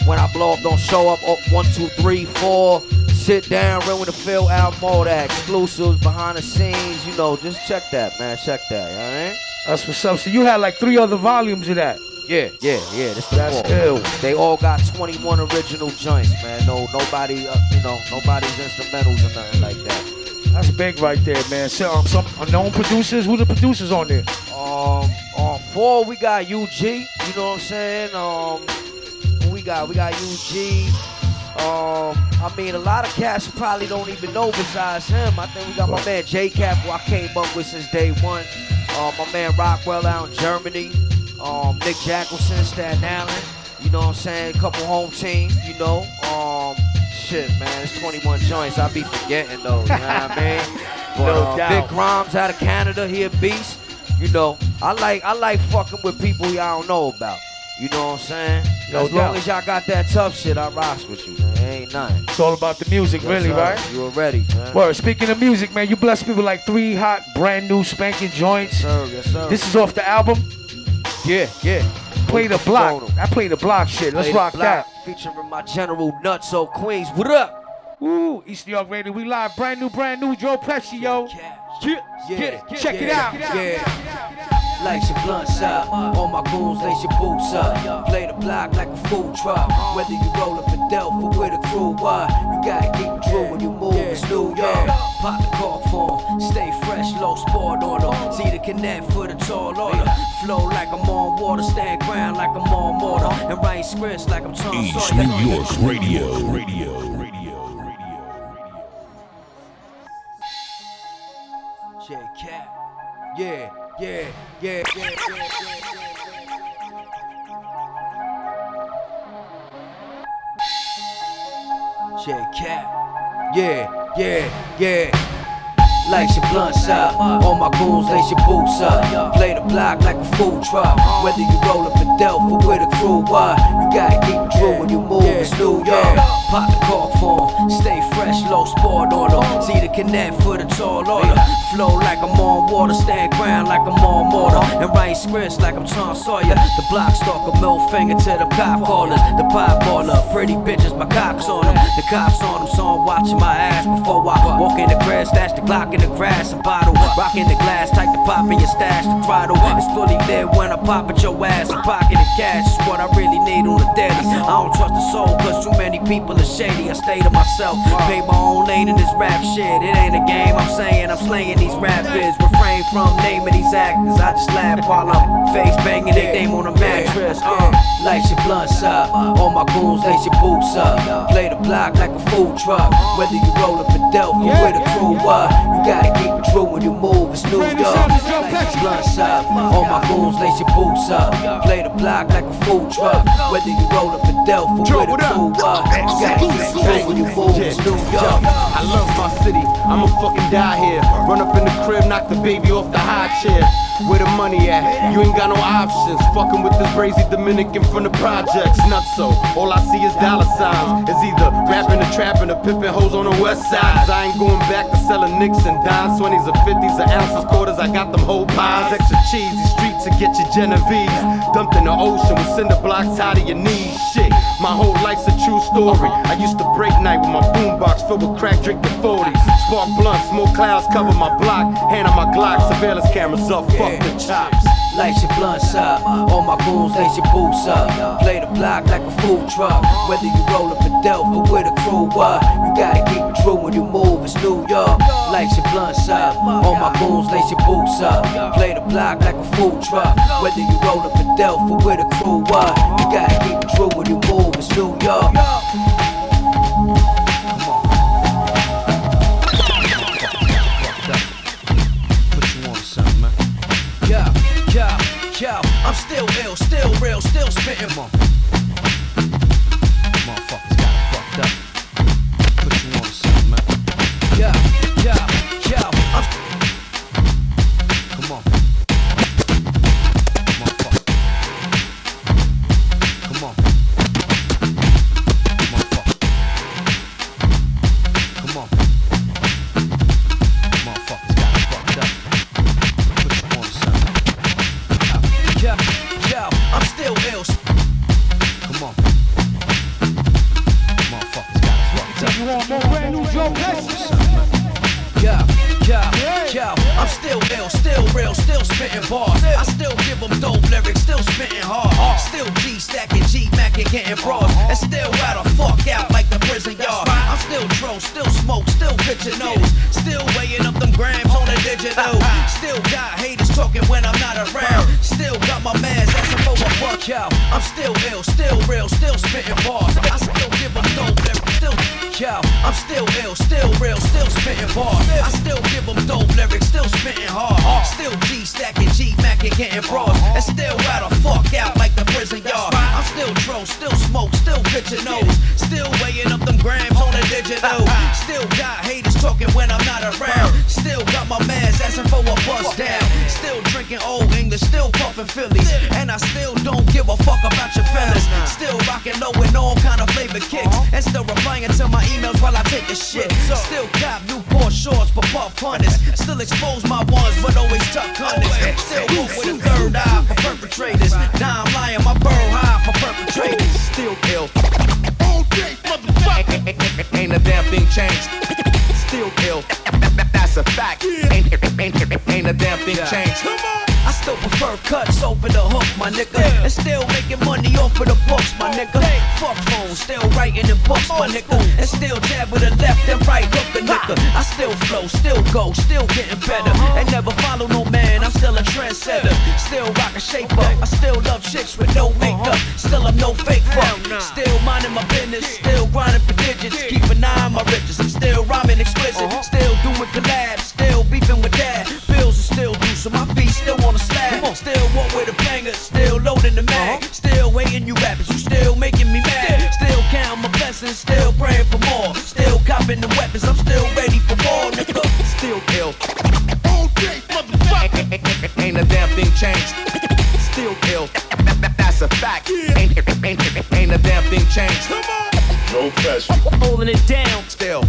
When I blow up, don't show up. Up one, two, three, four. Sit down, Ruin the Phil all that. Exclusives, behind the scenes. You know, just check that, man. Check that. You know what I mean? That's what's up. So you had like three other volumes of that. Yeah, yeah, yeah. That's That's ill. They all got 21 original joints, man. No, nobody, uh, you know, nobody's instrumentals or nothing like that. That's big right there, man. So, um, some unknown producers. Who the producers on there? Um, on four we got UG. You know what I'm saying? Um, we got we got UG. Um, I mean a lot of cats probably don't even know besides him. I think we got my man J Cap, who I came up with since day one. Uh, my man Rockwell out in Germany. Um, Nick Jackelson, Staten Island. You know what I'm saying? A couple home team. You know. Um, shit, man. It's 21 joints. I be forgetting though. You know what I (laughs) mean? But, No uh, doubt. Big Grimes out of Canada, he a beast. You know, I like I like fucking with people I don't know about. You know what I'm saying? No as long as y'all got that tough shit, I rocks with you, man. Ain't nothing. It's all about the music, really, sir. right? You already, man. Word. Speaking of music, man, you bless me with like three hot, brand new, spanking joints. Yes, sir. Yes, sir. This is off the album. Yeah, yeah. Play the block. I play the block shit. Let's Play rock that. Featuring my General Nutso Queens. What up? Woo, East New York Radio. We live, brand new, brand new. Dro Pesci, yo. Yeah, get it. Check it out. Yeah. Light your blunts up, all my goons lace your boots up. Play the block like a food truck. Whether you rollin' for Delph or with a crew, what? You gotta keep it true when you move. It's New York. Pop the cork form, stay fresh, low sport on them. See the connect for the tall order. Flow like I'm on water, stand ground like I'm on mortar. And write scripts like I'm Tom East Sawyer. New York Radio. Radio. J Cap. Yeah, yeah, yeah, yeah, yeah, yeah. J Cap. Yeah, yeah, yeah. Light your blunts up, all my goons lace your boots up. Play the block like a food truck. Whether you rollin' for Delph or with a crew, what? You gotta keep it true when you move. It's New York. Pop the cork form, stay fresh, low sport them. See the connect for the tall order. Flow like I'm on water, stand ground like I'm on mortar. And write scripts like I'm Tom Sawyer. The block stalker, middle finger to the cop callers. The pop baller, pretty bitches, my cops on them. The cops on them, so I'm watching my ass before I walk in the crib, stash the Glock in the grass, a bottle. Rocking the glass, tight the pop in your stash, the throttle. It's fully lit when I pop at your ass. A pocket of cash is what I really need on the daily. I don't trust the soul, cause too many people are shady. I stay to myself, pay my own lane in this rap shit. It ain't a game, I'm saying I'm slaying these rappers. Refrain from naming these actors. I just laugh while I'm face banging they name on a mattress. Uh, light your blunts up, all my goons lace your boots up. Play the block like a food truck. Whether you rollin' for or with a crew, what? You gotta keep true when you move. It's New York. Blunts up, all my goons lace your boots up. Play the block like a food truck. Whether you rollin' for Delph or with a crew, what? You gotta keep true when you move. It's New York. I love my city, I'ma fucking die here. Run up in the crib, knock the baby off the high chair. Where the money at? You ain't got no options. Fucking with this crazy Dominican from the projects. Not so. All I see is dollar signs. It's either rapping or trapping or pimping hoes on the west side. I ain't going back to selling nicks and dimes, 20s or 50s or ounces, quarters. I got them whole pies. Extra these streets to get your Genovese. Dumped in the ocean with cinder blocks out of your knees. Shit, my whole life's a true story. I used to break night with my boombox filled with crack drinking 40s. Spark blunt, smoke clouds cover my block. Hand on my Glock, surveillance cameras up, fuck the chops. Light your blunts up, all my goons lace your boots up. Play the block like a food truck. Whether you rollin' for Delph or with a crew, what? You gotta keep it true when you move. It's New York. Light your blunts up, all my goons lace your boots up. Play the block like a food truck. Whether you rollin' for Delph or with a crew, what? You gotta keep it true when you move. It's New York. Still ill, still real, still spitting more. Old still puffin' Phillies. And I still don't give a fuck about your feelings. Still rockin' low with all kind of flavor kicks. Uh-huh. And still replying to my emails while I take a shit. Still cop Newport shorts for puff hunters. Still expose my ones, but always tuck hunters. Still walk with a third eye for perpetrators. Now I'm lying, my burrow high for perpetrators. Still ill. Ain't a damn thing changed. Still ill. That's a fact. Ain't, ain't, ain't a damn thing changed. I still prefer cuts over the hook, my nigga. And still making money off of the books, my nigga. Fuck phones, still writing in books, my nigga. And still jab with the left and right hook, a nigga. I still flow, still go, still getting better. And never follow no man, I'm still a trendsetter. Still rockin' shape up. I still love chicks with no makeup. Still I'm no fake fuck. Still minding my business, still grinding for digits. Keep an eye on my riches. I'm still rhyming explicit. Still doing collabs, still beefing with dad. Bills are still due, so my feet still on the slab. Still walk with a banger, still loading the mag. Uh-huh. Still waiting you rappers, you still making me mad. Still count my blessings, still praying for more. Still copping the weapons, I'm still ready for war, nigga. (laughs) Still ill. Ain't, ain't a damn thing changed. Still ill. That's a fact. Ain't, ain't, ain't a damn thing changed. No pressure. Holding it down. Still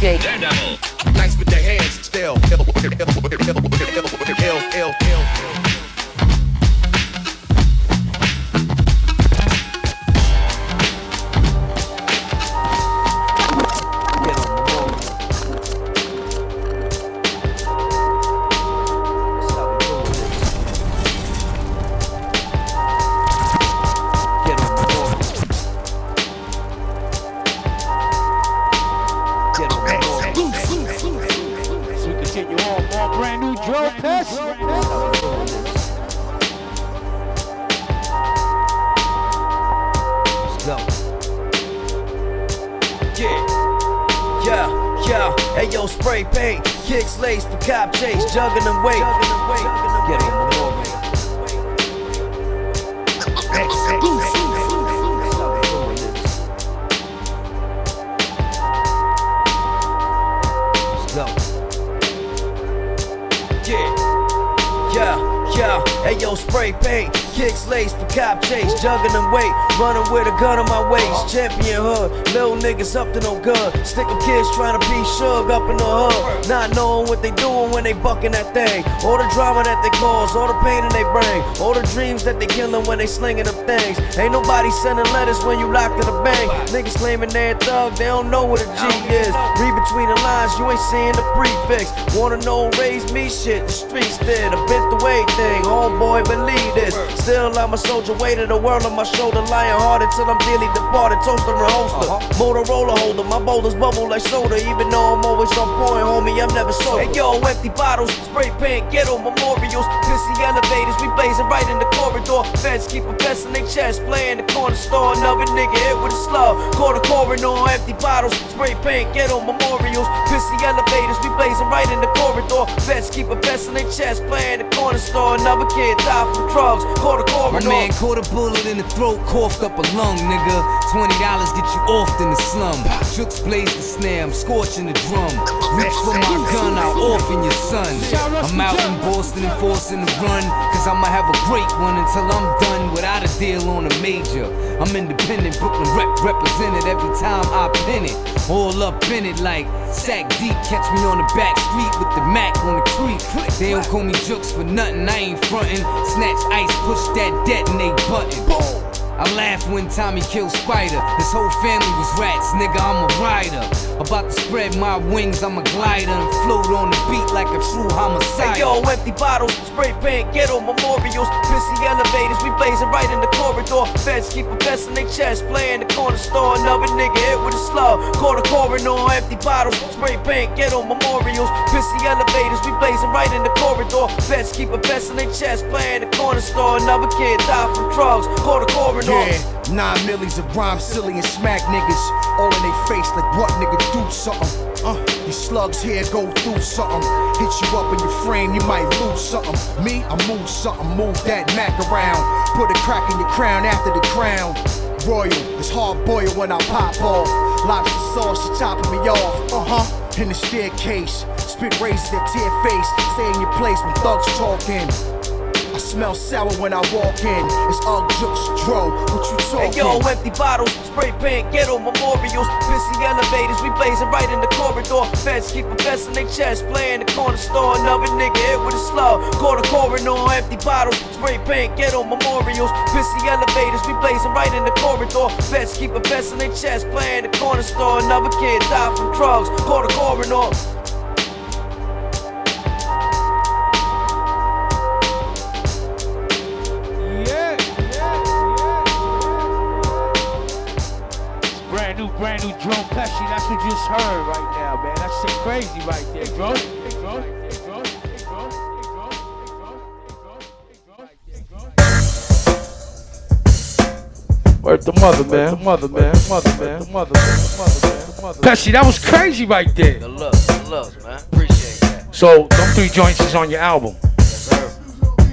Daredevil. Yeah. Kicks lace for cop chase, jugging them weight. Get on the go. Yeah, yeah. Hey yo, spray paint, kicks lace for cop chase, jugging them weight, running with a gun on my waist. Champion hood, little niggas up to no good. Stick 'em kids trying to be shug up in the hood, not knowing what they doing when they bucking that thing. All the drama that they cause, all the pain in they bring, all the dreams that they killing when they slinging them things. Ain't nobody sending letters when you locked in the bank. Niggas claiming they're a thug, they don't know what a G is. Read between the lines, you ain't seeing the prefix. Wanna know, raise me shit, the streets did. A bit the way thing, homeboy, believe this. Still, I'm a soldier, weight of the world on my shoulder, lying hard until I'm dearly departed. Toaster and holster, uh-huh. Motorola holder, my boulders bubble like soda. Even though I'm always on point, homie, I'm never sober. Hey yo, empty bottles, spray paint, ghetto memorials, pissy elevators, we blazing right in the corridor. Feds keep a vest in their chest, playing the corner store. Another nigga hit with a slug, call the coroner. Empty bottles, spray paint, ghetto memorials, pissy elevators, we blazing right in the corridor. Vets keep a vest in their chest, playing the corner store. Another kid died from drugs, call the My man caught a bullet in the throat, up a lung, nigga. Twenty dollars get you off in the slum. Jukes blaze the snare, I'm scorching the drum. Reach for my gun, I'll orphan your son. I'm out in Boston enforcing the run, cause I'ma have a great one until I'm done without a deal on a major. I'm independent, Brooklyn rep represented every time I pin it. All up in it like sack deep, catch me on the back street with the Mac on the creek. They don't call me jokes for nothing, I ain't frontin'. Snatch ice, push that detonate button. I laugh when Tommy killed Spider. His whole family was rats, nigga. I'm a rider. About to spread my wings, I'm a glider and float on the beat like a true homicide. Hey yo, empty bottles, spray paint, ghetto memorials, pissy elevators, we blazing right in the corridor. Feds keep a vest in their chest, playing the corner store. Another nigga hit with a slug. Call the coroner on empty bottles. Spray paint, ghetto memorials. Pissy elevators, we blazing right in the corridor. Vets keep a vest in their chest, playing the corner store. Another kid died from drugs. Call the coroner. Yeah, nine millies of rhyme, silly and smack niggas. All in they face like what nigga do something. Uh, these slugs here go through something. Hit you up in your frame, you might lose something. Me, I move something, move that Mac around. Put a crack in your crown after the crown. Royal, it's hard boiled when I pop off. Lobster sauce, you chopping me off. Uh huh. In the staircase, spit razors that tear face. Stay in your place when thugs talking. Smell sour when I walk in. It's Ugg Jukes Dro. What you talking? Hey yo, empty bottles, spray paint, ghetto memorials, busy elevators, we blazing right in the corridor. Feds keep a vest in their chest, playing the corner store. Another nigga hit with a slug. Call the coroner empty bottles, spray paint, ghetto memorials, busy elevators, we blazing right in the corridor. Feds keep a vest in their chest, playing the corner store. Another kid died from drugs. Call the coroner. Brand new, brand new Dro Pesci. That's what you just heard right now, man. That shit crazy right there, bro. Word the mother, man. Mother, man. Mother, man. Mother, man. Mother, man. Mother. Pesci, that was crazy right there. The love, the love, man. Appreciate that. So, them three joints is on your album.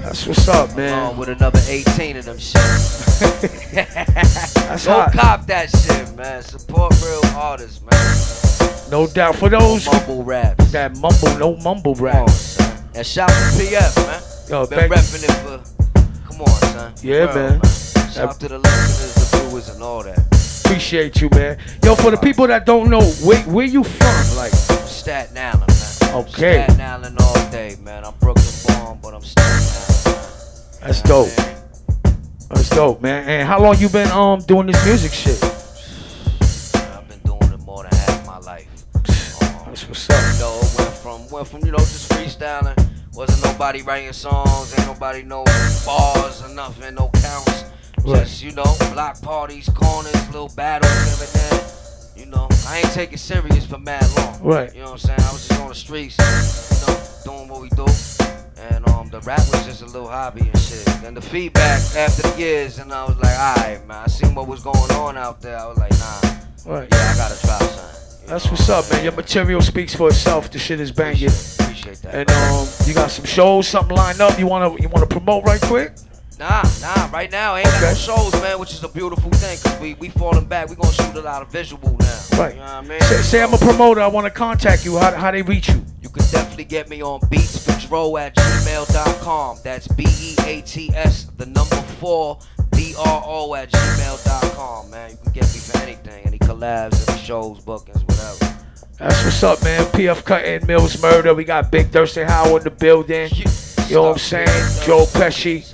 That's what's up, man. Along with another 18 of them shit. (laughs) That's Go hot. cop that shit, man. Support real artists, man. No doubt. For those Mumble raps. that mumble, no mumble rap. And shout out to PF, man. Yo, Been repping it for. Come on, son. Yeah, Real, man. Shout out to the listeners, the viewers, and all that. Appreciate you, man. Yo, for the people that don't know, where where you from? Like, Staten Island, man. Okay. Staten Island all day, man. I'm Brooklyn born, but I'm Staten Island. That's dope. That's dope, man. And how long you been um doing this music shit? I've been doing it more than half my life. That's what's up. You know, went from went from you know just freestyling. Wasn't nobody writing songs, ain't nobody no bars or nothing, no counts. Right. Just you know, block parties, corners, little battles, everything. You know, I ain't taking serious for mad long. Right. You know what I'm saying? I was just on the streets, you know, doing what we do. And um, the rap was just a little hobby and shit. And the feedback after the years, and I was like, alright, man. I seen what was going on out there. I was like, nah. Right. Yeah, I gotta something. That's what's up, man. Your material speaks for itself. The shit is banging. Appreciate that. And um, you got some shows, something lined up. You wanna you wanna promote right quick? Nah, nah, right now ain't got no shows, man, which is a beautiful thing, cause we we falling back. We gonna shoot a lot of visual now. Right. You know what I mean? Say, say I'm a promoter. I want to contact you. How how they reach you? You can definitely get me on beatsfordro at gmail.com. That's B E A T S, the number four, B R O at gmail.com, man. You can get me for anything, any collabs, any shows, bookings, whatever. That's what's up, man. PF Cuttin Mills Murder. We got Big Thirsty Howard in the building. You know what I'm saying? Dro Pesci.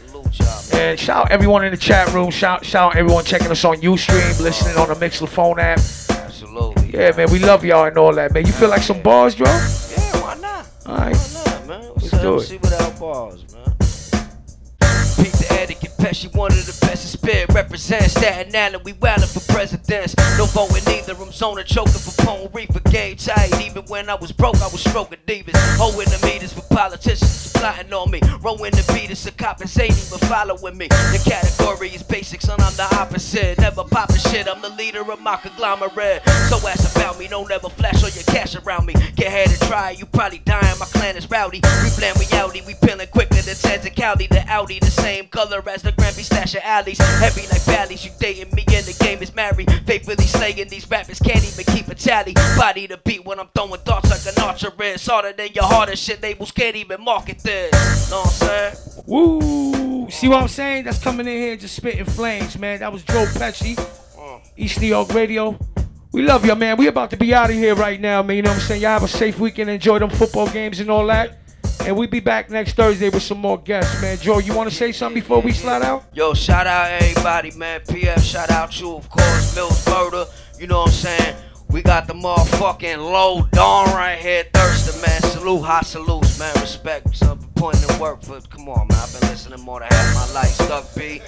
And shout out everyone in the chat room. Shout shout out everyone checking us on Ustream, listening on the Mixlr phone app. Absolutely. Yeah, man. We love y'all and all that, man. You feel like some bars, Dro? Yeah, why not? All right. Man? What's Let's do up? it. See without bars, man. The etiquette, Pesci, one of the best in spirit. Represents Staten Island, we wildin' for presidents. No voting either, I'm zoning, choking for Pone Reaper. Game tight, even when I was broke, I was stroking divas. Hoeing the meters for politicians plotting on me. Rowing the beaters, a compensating but following me. The category is basic, son, I'm the opposite. Never popping shit, I'm the leader of my conglomerate. So ask about me, don't ever flash all your cash around me. Get ahead and try, you probably dying, my clan is rowdy. We blend reality, we peeling quicker than and County. The Audi, the same color as the Granby stash of alleys. Heavy like valleys, you dating me and the game is married. Faithfully slaying these rappers, can't even keep a tally. Body to beat when I'm throwing darts like an archer is. Harder than your hardest shit, labels can't even market this. Know what I'm saying? Woo! See what I'm saying? That's coming in here just spitting flames, man. That was Dro Pesci, mm. East New York Radio. We love you, man. We about to be out of here right now, man. You know what I'm saying? Y'all have a safe weekend. Enjoy them football games and all that. And we be back next Thursday with some more guests, man. Dro, you want to say something before we slide out? Yo, shout out everybody, man. PF, shout out you, of course. Mills Murder, you know what I'm saying? We got the motherfucking low dawn right here, Thursday, man. Salute, hot salutes, man. Respect, some putting in work for. Come on, man. I've been listening more than half my life. Stuck B,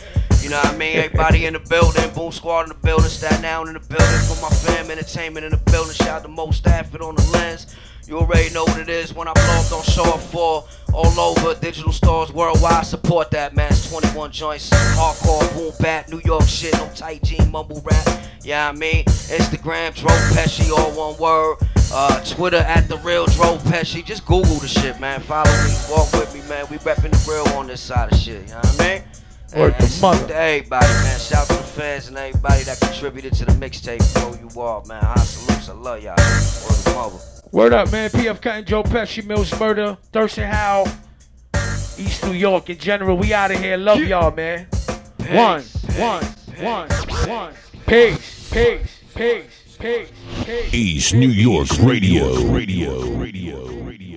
You know what I mean? Everybody in the building, Boom Squad in the building, Staten Island in the building, for my fam, entertainment in the building. Shout out to Mo Stafford on the lens. You already know what it is when I blow up, don't show up for all over digital stores worldwide. Support that, man. It's 21 joints, hardcore, boom bap, New York shit, no tight jean, mumble rap. Yeah, I mean, Instagram, Dro Pesci, all one word. Uh, Twitter at the real Dro Pesci. Just Google the shit, man. Follow me, walk with me, man. We repping the real on this side of shit. You know what I mean? Word And to mother. to everybody, man. Shout out to the fans and everybody that contributed to the mixtape. Bro, you all, man. High salutes. I love y'all. Word to mother. Word up, man. PF Cut and Dro Pesci, Mills Murder, Thurston Howell, East New York in general. We out of here. Love y'all, man. One, one, one, one. Peace, peace, peace, peace, peace. East New York Radio. Radio. Radio. Radio.